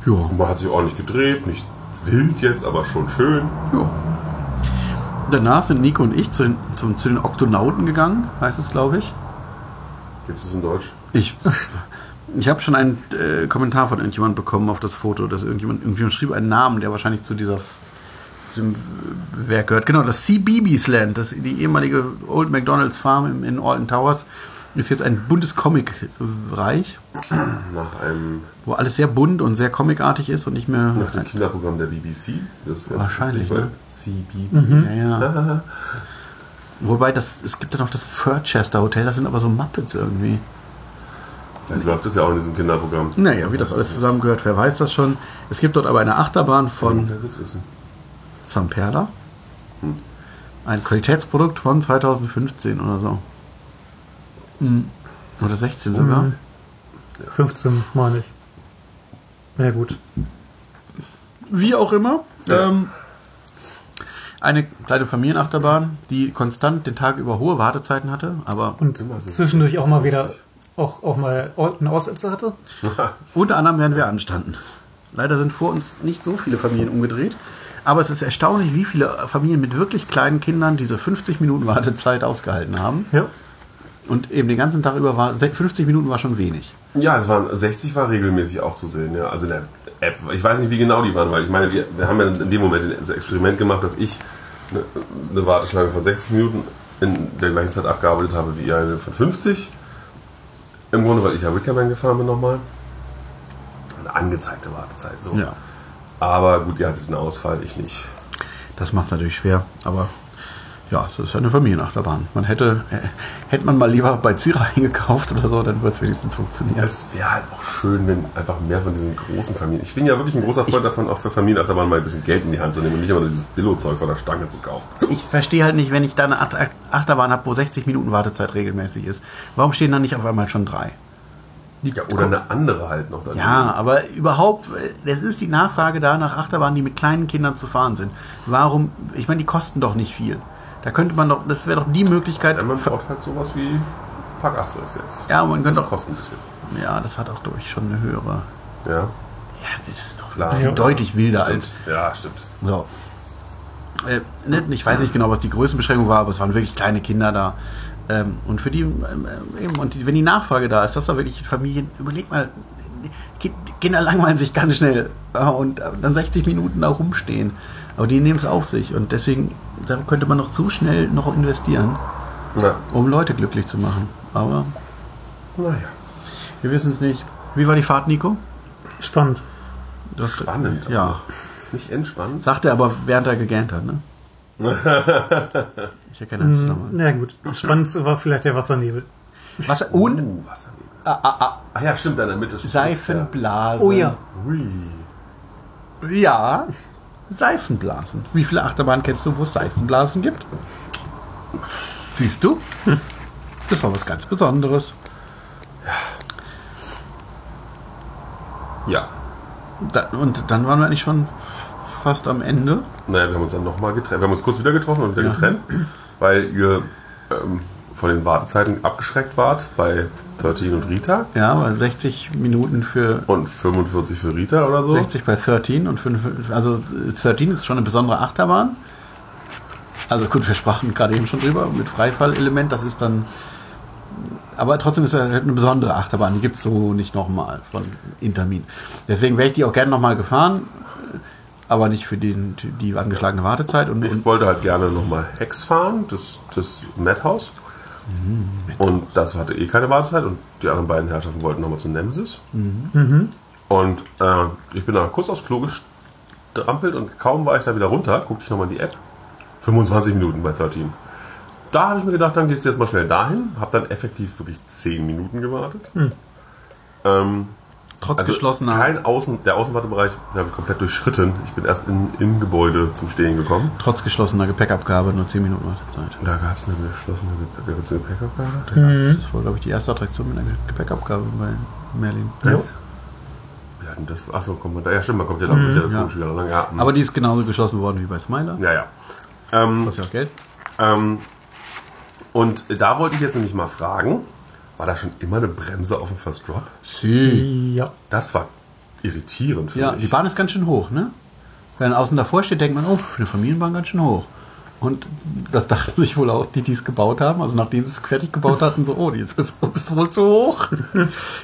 Ja. Und man hat sich ordentlich gedreht, nicht wild jetzt, aber schon schön. Ja. Danach sind Nico und ich zu den, zum, zu den Oktonauten gegangen, heißt es, glaube ich. Gibt es das in Deutsch? Ich, ich habe schon einen äh, Kommentar von irgendjemand bekommen auf das Foto, dass irgendjemand, irgendjemand schrieb einen Namen, der wahrscheinlich zu dieser diesem Werk gehört. Genau, das CBeebies Land, das, die ehemalige Old McDonald's Farm in, Alton Towers, ist jetzt ein buntes Comic-Reich, Nach einem wo alles sehr bunt und sehr comicartig ist und nicht mehr. nach dem Kinderprogramm der BBC. Das ist ganz Wahrscheinlich, witzig, ne? CB. Ja, ja. Wobei das, es gibt ja noch das Furchester Hotel, das sind aber so Muppets irgendwie. Dann läuft das ja auch in diesem Kinderprogramm. Naja, wie das alles zusammengehört, wer weiß das schon. Es gibt dort aber eine Achterbahn von Wer will's wissen? Zamperla. Ein Qualitätsprodukt von 2015 oder so. Hm. Oder 16 sogar. Mhm. 15, meine ich. Ja, gut. Wie auch immer. Ja. Ähm, eine kleine Familienachterbahn, die konstant den Tag über hohe Wartezeiten hatte, aber Und zwischendurch auch mal wieder auch, auch mal einen Aussetzer hatte. unter anderem werden wir anstanden. Leider sind vor uns nicht so viele Familien umgedreht. Aber es ist erstaunlich, wie viele Familien mit wirklich kleinen Kindern diese 50 Minuten Wartezeit ausgehalten haben. Ja. Und eben den ganzen Tag über war 50 Minuten war schon wenig. Ja, es waren 60 war regelmäßig auch zu sehen, ja. Also der App. Ich weiß nicht, wie genau die waren, weil ich meine, wir, wir haben ja in dem Moment das Experiment gemacht, dass ich eine, eine Warteschlange von 60 Minuten in der gleichen Zeit abgearbeitet habe wie eine von 50. Im Grunde, weil ich ja Wickerman gefahren bin nochmal. Eine angezeigte Wartezeit, so. Ja. Aber gut, ihr hattet einen Ausfall, ich nicht. Das macht es natürlich schwer, aber ja, es ist ja eine Familienachterbahn. Man hätte, äh, hätte man mal lieber bei Zira eingekauft oder so, dann würde es wenigstens funktionieren. Es wäre halt auch schön, wenn einfach mehr von diesen großen Familien. Ich bin ja wirklich ein großer Freund davon, auch für Familienachterbahn mal ein bisschen Geld in die Hand zu nehmen und nicht immer nur dieses Billo-Zeug von der Stange zu kaufen. Ich verstehe halt nicht, wenn ich da eine Acht- Achterbahn habe, wo 60 Minuten Wartezeit regelmäßig ist. Warum stehen da nicht auf einmal schon drei? Ja, oder eine andere halt noch. daneben. Ja, aber überhaupt, äh, es ist die Nachfrage da nach Achterbahnen, die mit kleinen Kindern zu fahren sind. Warum? Ich meine, die kosten doch nicht viel. Da könnte man doch, das wäre doch die Möglichkeit. Ja, man braucht halt sowas wie Park Asterix jetzt. Ja, man könnte Das doch. kostet ein bisschen. Ja, das hat auch durch schon eine höhere. Ja, Ja, das ist doch Klar. Ja. deutlich wilder als. stimmt. Ja, stimmt. So. Äh, ich weiß nicht genau, was die Größenbeschränkung war, aber es waren wirklich kleine Kinder da. Ähm, und für die, ähm, äh, eben, und die, wenn die Nachfrage da ist, dass da wirklich Familien, überleg mal, Kinder langweilen sich ganz schnell ja, und äh, dann 60 Minuten da rumstehen. Aber die nehmen es auf sich und deswegen da könnte man noch zu schnell noch investieren, Na, um Leute glücklich zu machen. Aber naja. wir wissen es nicht. Wie war die Fahrt, Nico? Spannend. Du hast- Spannend. Ja. Nicht entspannt. Sagt er aber, während er gegähnt hat, ne? Ich erkenne den Zusammenhang. Na gut. Das Spannendste war vielleicht der Wassernebel. Was? Und Uh, Wassernebel. ah, ah, ah, Ah ja, stimmt, da in der Mitte. ist- Seifenblasen. Oh ja. Ui. Ja, Seifenblasen. Wie viele Achterbahnen kennst du, wo es Seifenblasen gibt? Siehst du? Das war was ganz Besonderes. Ja. Da, und dann waren wir eigentlich schon fast am Ende. Naja, wir haben uns dann nochmal getrennt. Wir haben uns kurz wieder getroffen und wieder Ja. getrennt, weil ihr ähm, von den Wartezeiten abgeschreckt wart bei 13 und Rita Ja, aber 60 Minuten für und 45 für Rita oder so. 60 bei 13 und 5, also 13 ist schon eine besondere Achterbahn. Also gut, wir sprachen gerade eben schon drüber mit Freifallelement, das ist dann aber trotzdem ist es halt eine besondere Achterbahn, die gibt es so nicht nochmal von Intermin. Deswegen wäre ich die auch gerne nochmal gefahren, aber nicht für den, die angeschlagene Wartezeit. Und, Ich wollte halt gerne nochmal Hex fahren, das, das Madhouse. Und das hatte eh keine Wartezeit und die anderen beiden Herrschaften wollten nochmal zu Nemesis. Und äh, ich bin da kurz aufs Klo gestrampelt und kaum war ich da wieder runter, guckte ich nochmal in die App. 25 Minuten bei 13. Da habe ich mir gedacht, dann gehst du jetzt mal schnell dahin. Habe dann effektiv wirklich 10 Minuten gewartet. Ähm, trotz also geschlossener kein Außen, der Außenwartebereich habe ich komplett durchschritten. Ich bin erst in, im Gebäude zum Stehen gekommen. trotz geschlossener Gepäckabgabe nur 10 Minuten Wartezeit. Da gab es eine geschlossene Gepäck- gab's eine Gepäckabgabe. Das war, glaube ich, die erste Attraktion mit einer Gepäckabgabe bei Merlin. Ja. Wir hatten das. Achso, kommt man da. Ja, stimmt, man kommt ja da mit der ja. lang. Ja, Aber die ist genauso geschlossen worden wie bei Smiler. ja, ja. Ähm, Kostet ja auch Geld. ähm, und da wollte ich jetzt nämlich mal fragen, war da schon immer eine Bremse auf dem First Drop? Sie. Ja. Das war irritierend für Ja, mich. die Bahn ist ganz schön hoch, ne? Wenn man außen davor steht, denkt man, oh, für eine Familienbahn ganz schön hoch. Und das dachten sich wohl auch die, die es gebaut haben. Also nachdem sie es fertig gebaut hatten, so, oh, die ist, ist wohl zu hoch.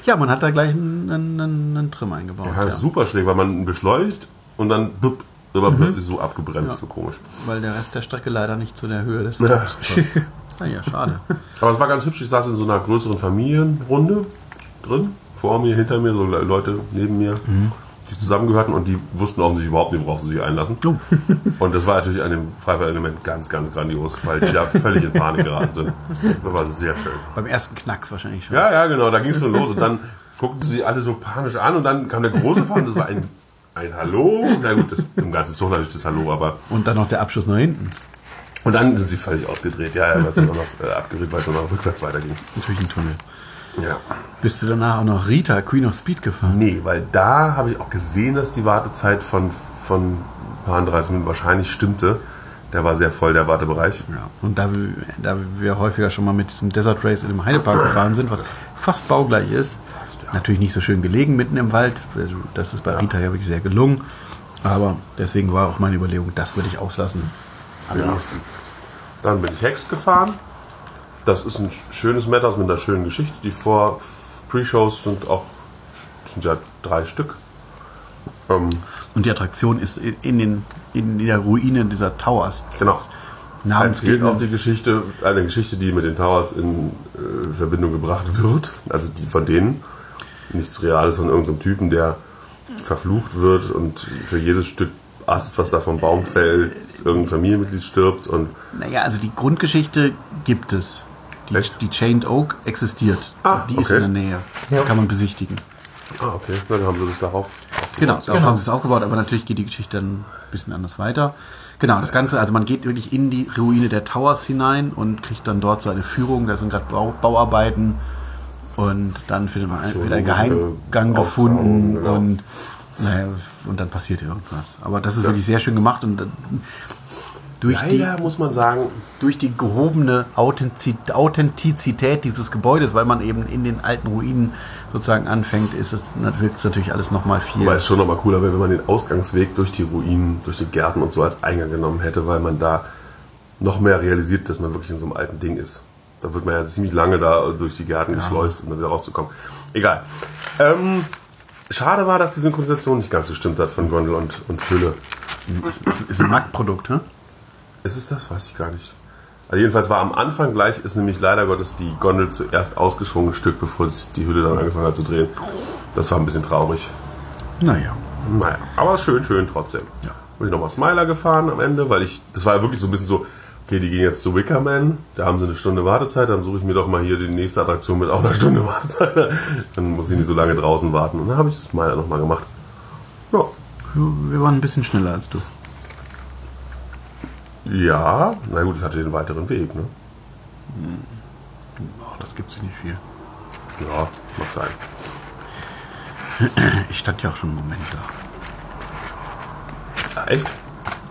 ja, man hat da gleich einen, einen, einen Trim eingebaut. ja, das ist super schräg, weil man beschleunigt und dann bup, aber plötzlich so abgebremst, so komisch. Weil der Rest der Strecke leider nicht zu der Höhe des Ja. Passt. Naja, schade. Aber es war ganz hübsch. Ich saß in so einer größeren Familienrunde drin. Vor mir, hinter mir, so Leute neben mir, die zusammengehörten und die wussten offensichtlich überhaupt nicht, worauf sie sich einlassen. Oh. Und das war natürlich an dem Freifall-Element ganz, ganz grandios, weil die da völlig in Panik geraten sind. Das war sehr schön. Beim ersten Knacks wahrscheinlich schon. Ja, ja, genau, da ging es schon los. Und dann guckten sie alle so panisch an und dann kam der große Fahren. Das war ein, ein Hallo. Na gut, das, im ganzen Zug natürlich das Hallo, aber. Und dann noch der Abschluss nach hinten. Und dann sind sie völlig ausgedreht. Ja, ja, weil es dann auch noch äh, abgerückt, weil es dann noch rückwärts weiterging. Natürlich ein Tunnel. Ja. Bist du danach auch noch Rita, Queen of Speed gefahren? Nee, weil da habe ich auch gesehen, dass die Wartezeit von, von ein paar 30 Minuten wahrscheinlich stimmte. Der war sehr voll, der Wartebereich. Ja, und da wir, da wir häufiger schon mal mit diesem Desert Race in dem Heidepark gefahren sind, was fast baugleich ist, Natürlich nicht so schön gelegen mitten im Wald. Also Das ist bei Rita ja wirklich sehr gelungen. Aber deswegen war auch meine Überlegung, das würde ich auslassen. Am Ja. Dann bin ich Hex gefahren. Das ist ein schönes Matters mit einer schönen Geschichte. Die vor Pre-Shows sind auch sind ja drei Stück. Ähm, Und die Attraktion ist in, den, in der Ruine dieser Towers. Genau. Erzählt Namensgeber. auch die Geschichte, eine Geschichte, die mit den Towers in äh, Verbindung gebracht wird. Also die von denen. Nichts Reales von irgendeinem Typen, der verflucht wird und für jedes Stück Ast, was da vom Baum fällt, irgendein Familienmitglied stirbt und Naja, also die Grundgeschichte gibt es. Die, Echt? die Chained Oak existiert. Ah, die ist okay. in der Nähe. Ja. Kann man besichtigen. Ah, okay, dann haben sie das darauf. Genau, darauf Genau. haben sie es aufgebaut, aber natürlich geht die Geschichte dann ein bisschen anders weiter. Genau, das Ganze, also man geht wirklich in die Ruine der Towers hinein und kriegt dann dort so eine Führung. Da sind gerade Bau, Bauarbeiten und dann findet man ein, So wird ein lustige Geheimgang gefunden genau. und, naja, und dann passiert irgendwas. Aber das ist wirklich sehr schön gemacht und durch die, Leider muss man sagen, durch die gehobene Authentiz- Authentizität dieses Gebäudes, weil man eben in den alten Ruinen sozusagen anfängt, ist es, wirkt es natürlich alles nochmal viel. Wobei es schon nochmal cooler wäre, wenn man den Ausgangsweg durch die Ruinen, durch die Gärten und so als Eingang genommen hätte, weil man da noch mehr realisiert, dass man wirklich in so einem alten Ding ist. Da wird man ja ziemlich lange da durch die Gärten geschleust, um dann wieder rauszukommen. Egal. Ähm, schade war, dass die Synchronisation nicht ganz gestimmt hat von Gondel und, und Fülle. ist ein, ist Marktprodukt, hä? Ist es das? Weiß ich gar nicht. Also jedenfalls war am Anfang gleich, ist nämlich leider Gottes die Gondel zuerst ausgeschwungen, ein Stück, bevor sich die Hülle dann angefangen hat zu drehen. Das war ein bisschen traurig. Naja. Naja, aber schön, schön trotzdem. Ja. Bin ich nochmal Smiler gefahren am Ende, weil ich, das war ja wirklich so ein bisschen so, okay, die gehen jetzt zu Wickerman, da haben sie eine Stunde Wartezeit, dann suche ich mir doch mal hier die nächste Attraktion mit auch einer Stunde Wartezeit. Dann muss ich nicht so lange draußen warten. Und dann habe ich Smiler nochmal gemacht. Ja. Wir waren ein bisschen schneller als du. Ja, na gut, ich hatte den weiteren Weg, ne? Ach, das gibt sich nicht viel. Ja, mag sein. Ich stand ja auch schon einen Moment da. Ja, echt?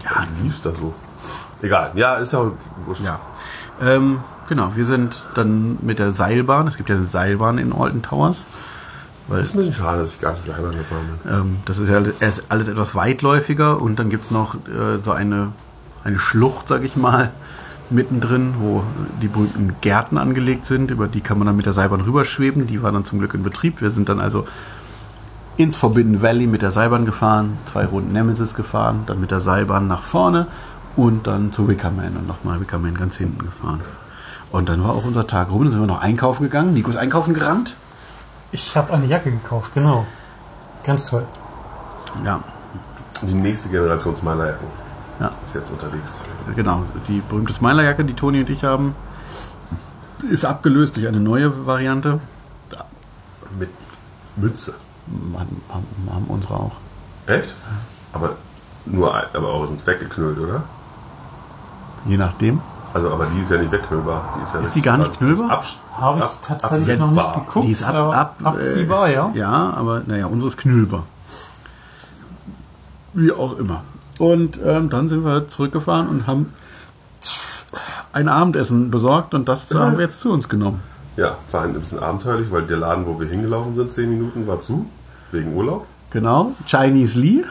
Ja, ist das so? Egal, ja, ist ja wurscht. Ja. Ähm, genau, wir sind dann mit der Seilbahn. Es gibt ja eine Seilbahn in Alton Towers. Weil Ist ein bisschen schade, dass ich gar nicht selber gefahren bin. ähm, das ist ja alles- alles etwas weitläufiger und dann gibt es noch äh, so eine, eine Schlucht, sag ich mal, mittendrin, wo die berühmten Gärten angelegt sind. Über die kann man dann mit der Seilbahn rüberschweben. Die war dann zum Glück in Betrieb. Wir sind dann also ins Forbidden Valley mit der Seilbahn gefahren, zwei Runden Nemesis gefahren, dann mit der Seilbahn nach vorne und dann zu Wickerman und nochmal Wickerman ganz hinten gefahren. Und dann war auch unser Tag rum, dann sind wir noch einkaufen gegangen. Nico ist einkaufen gerannt. Ich habe eine Jacke gekauft, genau. Ganz toll. Ja, Die nächste Generation Smilerjacken ja, ist jetzt unterwegs. genau. Die berühmte Smilerjacke, die Toni und ich haben, ist abgelöst durch eine neue Variante. Mit Mütze. Haben, haben, haben unsere auch. Echt? Aber nur, aber eure sind weggeknüllt, oder? Je nachdem. Also, aber die ist ja nicht wegknüllbar. Die ist, ja Ist die gar nicht knüllbar? Habe ich ab- tatsächlich noch nicht geguckt. Die ist ab, aber ab, abziehbar, ja. Ja, aber naja, unsere ist knüllbar. Wie auch immer. Und ähm, dann sind wir zurückgefahren und haben ein Abendessen besorgt und das haben wir jetzt zu uns genommen. Ja, war ein bisschen abenteuerlich, weil der Laden, wo wir hingelaufen sind, zehn Minuten, war zu. Wegen Urlaub. Genau, Chinese Lee.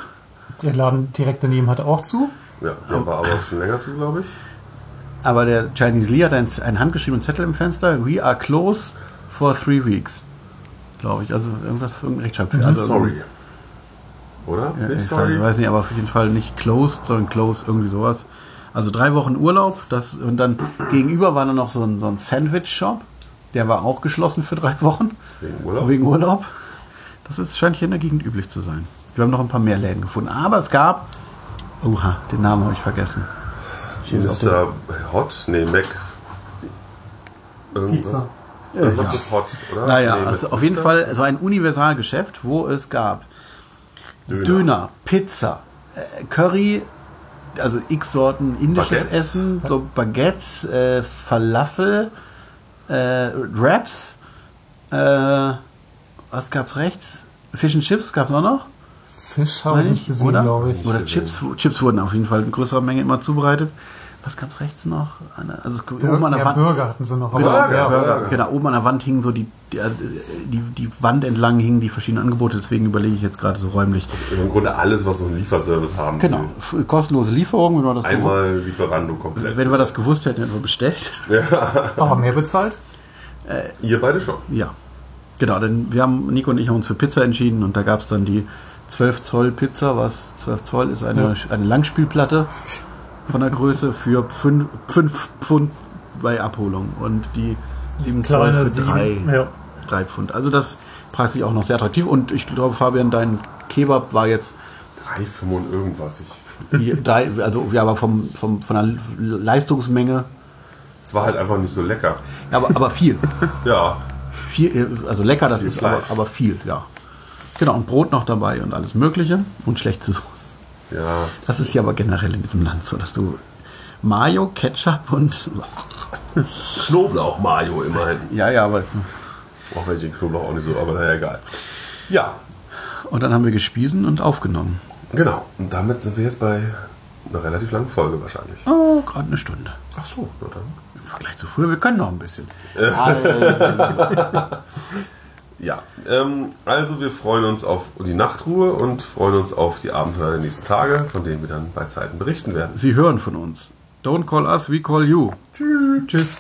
Der Laden direkt daneben hat auch zu. Ja, der war aber auch schon länger zu, glaube ich. Aber der Chinese Lee hat einen, einen handgeschriebenen Zettel im Fenster. We are closed for three weeks. Glaube ich. Also irgendwas, irgendein Rechtschreibfehler. Also, sorry. Oder? Ja, ich sorry? weiß nicht, aber auf jeden Fall nicht closed, sondern close, irgendwie sowas. Also drei Wochen Urlaub. Das, und dann gegenüber war dann noch so ein, so ein Sandwich-Shop. Der war auch geschlossen für drei Wochen. Wegen Urlaub? Wegen Urlaub. Das ist, scheint hier in der Gegend üblich zu sein. Wir haben noch ein paar mehr Läden gefunden. Aber es gab. Oha, den Namen habe ich vergessen. Mr. Hot? Nee, Mac. Irgendwas. Pizza. Irgendwas ja. Hot, oder? Naja, Nee, also auf jeden. Fall so ein Universalgeschäft, wo es gab Döner. Döner, Pizza, äh, Curry, also x Sorten indisches Baguettes. Essen, so Baguettes, äh, Falafel, äh, Wraps, äh, was gab's rechts? Fish and Chips gab's auch noch? Fisch habe ich nicht gesehen, oder? glaube ich. Oder. Chips, Chips wurden auf jeden Fall in größerer Menge immer zubereitet. Was gab's rechts noch? Eine, also es, oben an der ja, Wand. Bürger hatten sie noch. Genau, Burger, ja, Burger. Genau, oben an der Wand hingen so die, die, äh, die, die Wand entlang hingen die verschiedenen Angebote, deswegen überlege ich jetzt gerade so räumlich. Im Grunde alles, was so einen Lieferservice haben Genau, will. kostenlose Lieferung, wenn wir das, Einmal Lieferando komplett. wenn wir das gewusst hätten, hätten wir bestellt. aber mehr bezahlt. Ihr beide schon. Ja, genau, denn wir haben, Nico und ich haben uns für Pizza entschieden und da gab es dann die 12 Zoll Pizza, was 12 Zoll ist eine, eine Langspielplatte von der Größe für 5, 5 Pfund bei Abholung und die 7 Zoll für 3, sieben. Ja. 3 Pfund. Also das preislich auch noch sehr attraktiv und ich glaube, Fabian, dein Kebab war jetzt 3, 5 und irgendwas. Ich, drei, also ja, aber vom, vom, von der Leistungsmenge, es war halt einfach nicht so lecker. aber, aber viel. Ja, viel. Also lecker, das Viel ist aber, aber viel, ja. Genau, und Brot noch dabei und alles Mögliche und schlechte Soße. Ja. Das ist ja aber generell in diesem Land so, dass du Mayo, Ketchup und. Knoblauch-Mayo immerhin. Ja, ja, aber. Auch wenn ich den Knoblauch auch nicht so, aber naja, egal. Ja, Und dann haben wir gespiesen und aufgenommen. genau. Und damit sind wir jetzt bei einer relativ langen Folge wahrscheinlich. Oh, gerade eine Stunde. Ach so, na dann. Im Vergleich zu früher, wir können noch ein bisschen. Ja, ähm, also wir freuen uns auf die Nachtruhe und freuen uns auf die Abenteuer der nächsten Tage, von denen wir dann bei Zeiten berichten werden. Sie hören von uns. Don't call us, we call you. Tschüss. Tschüss.